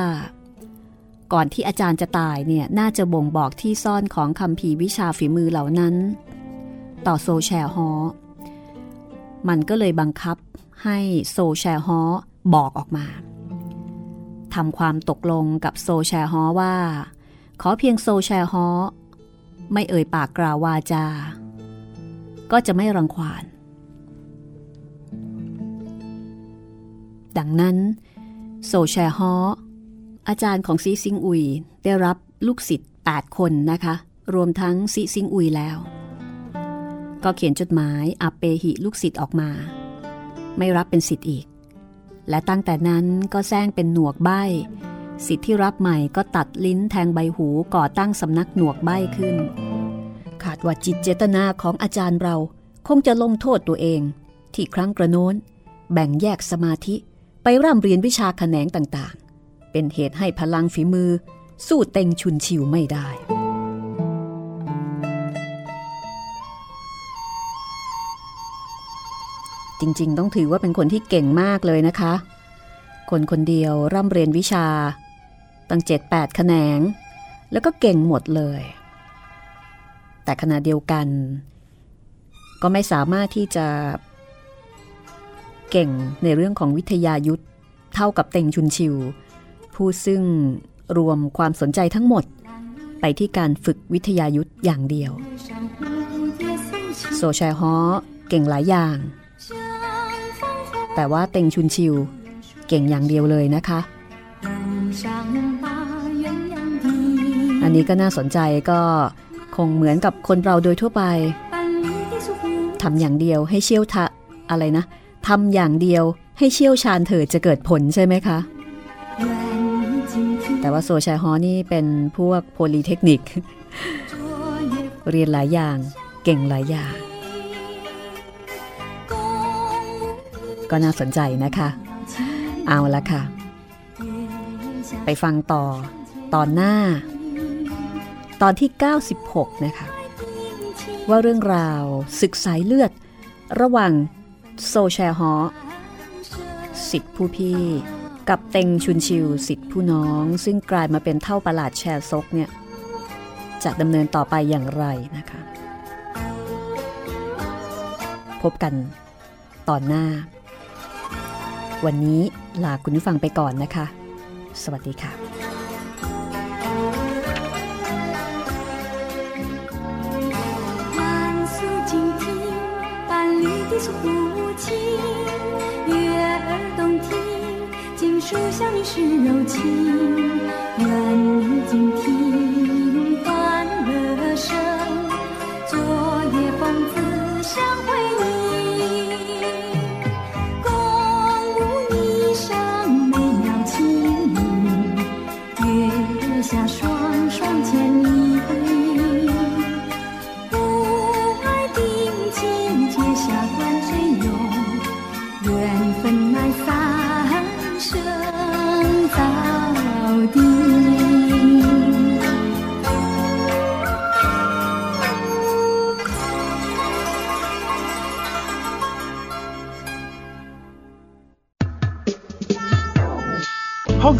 ก่อนที่อาจารย์จะตายเนี่ยน่าจะบ่งบอกที่ซ่อนของคำพีวิชาฝีมือเหล่านั้น ต่อโซแชฮอมันก็เลยบังคับให้โซแชฮอบอกออกมาทำความตกลงกับโซแชฮอว่า ขอเพียงโซแชฮอไม่เอ่ยปากกล่าววาจา ก็จะไม่รังควาน ดังนั้น โซแชฮออาจารย์ของซีซิงอุยได้รับลูกศิษย์ 8 คนนะคะ รวมทั้งซีซิงอุยแล้ว ก็เขียนจดหมายอับเปหิลูกศิษย์ออกมา ไม่รับเป็นศิษย์อีก และตั้งแต่นั้นก็แซงเป็นหนวกใบ สิทธิ์ที่รับใหม่ก็ตัดลิ้นแทงใบหูก่อตั้งสำนักหนวกใบขึ้น ขาดว่าจิตเจตนาของอาจารย์เราคงจะลงโทษตัวเอง ที่ครั้งกระโน้น แบ่งแยกสมาธิไปร่ำเรียนวิชาแขนงต่างๆ เป็นเหตุให้พลังฝีมือ สู้เต็งชุนชิวไม่ได้ จริงๆ ต้องถือว่าเป็นคนที่เก่งมากเลยนะคะ คนคนเดียวร่ำเรียนวิชา ตั้งเจ็ดแปดแขนง แล้วก็เก่งหมดเลย แต่ขณะเดียวกัน ก็ไม่สามารถที่จะ เก่งในเรื่องของวิทยายุทธเท่ากับเต็งชุนชิว ผู้ซึ่งรวมความสนใจทั้งหมด ไปที่การฝึกวิทยายุทธอย่างเดียว โซชายฮอเก่งหลายอย่าง แต่ว่าเต็งชุนชิวเก่งอย่างเดียวเลยนะคะ อันนี้ก็น่าสนใจก็คงเหมือนกับคนเราโดยทั่วไปทำอย่างเดียวให้เชี่ยวทะอะไรนะทำอย่างเดียวให้เชี่ยวชาญเถิดจะเกิดผลใช่ไหมคะ แต่ว่าโซชายฮอนี่เป็นพวกโพลีเทคนิค เรียนหลายอย่างเก่งหลายอย่าง ก็น่าสนใจนะคะ เอาละค่ะ ไปฟังต่อตอนหน้า ตอนที่ 96 นะคะ ว่าเรื่องราวศึกสายเลือด ระหว่างโซแชฮอสิทธิผู้พี่ กับเต็งชุนชิวสิทธิผู้น้อง ซึ่งกลายมาเป็นเท่าประหลาดแชร์ซกเนี่ย จะดำเนินต่อไปอย่างไรนะคะ พบกันตอนหน้า วันนี้ลาคุณผู้ฟังไปก่อนนะคะ สวัสดีค่ะ 诉不清，月儿动听，锦书相语是柔情，愿你静听。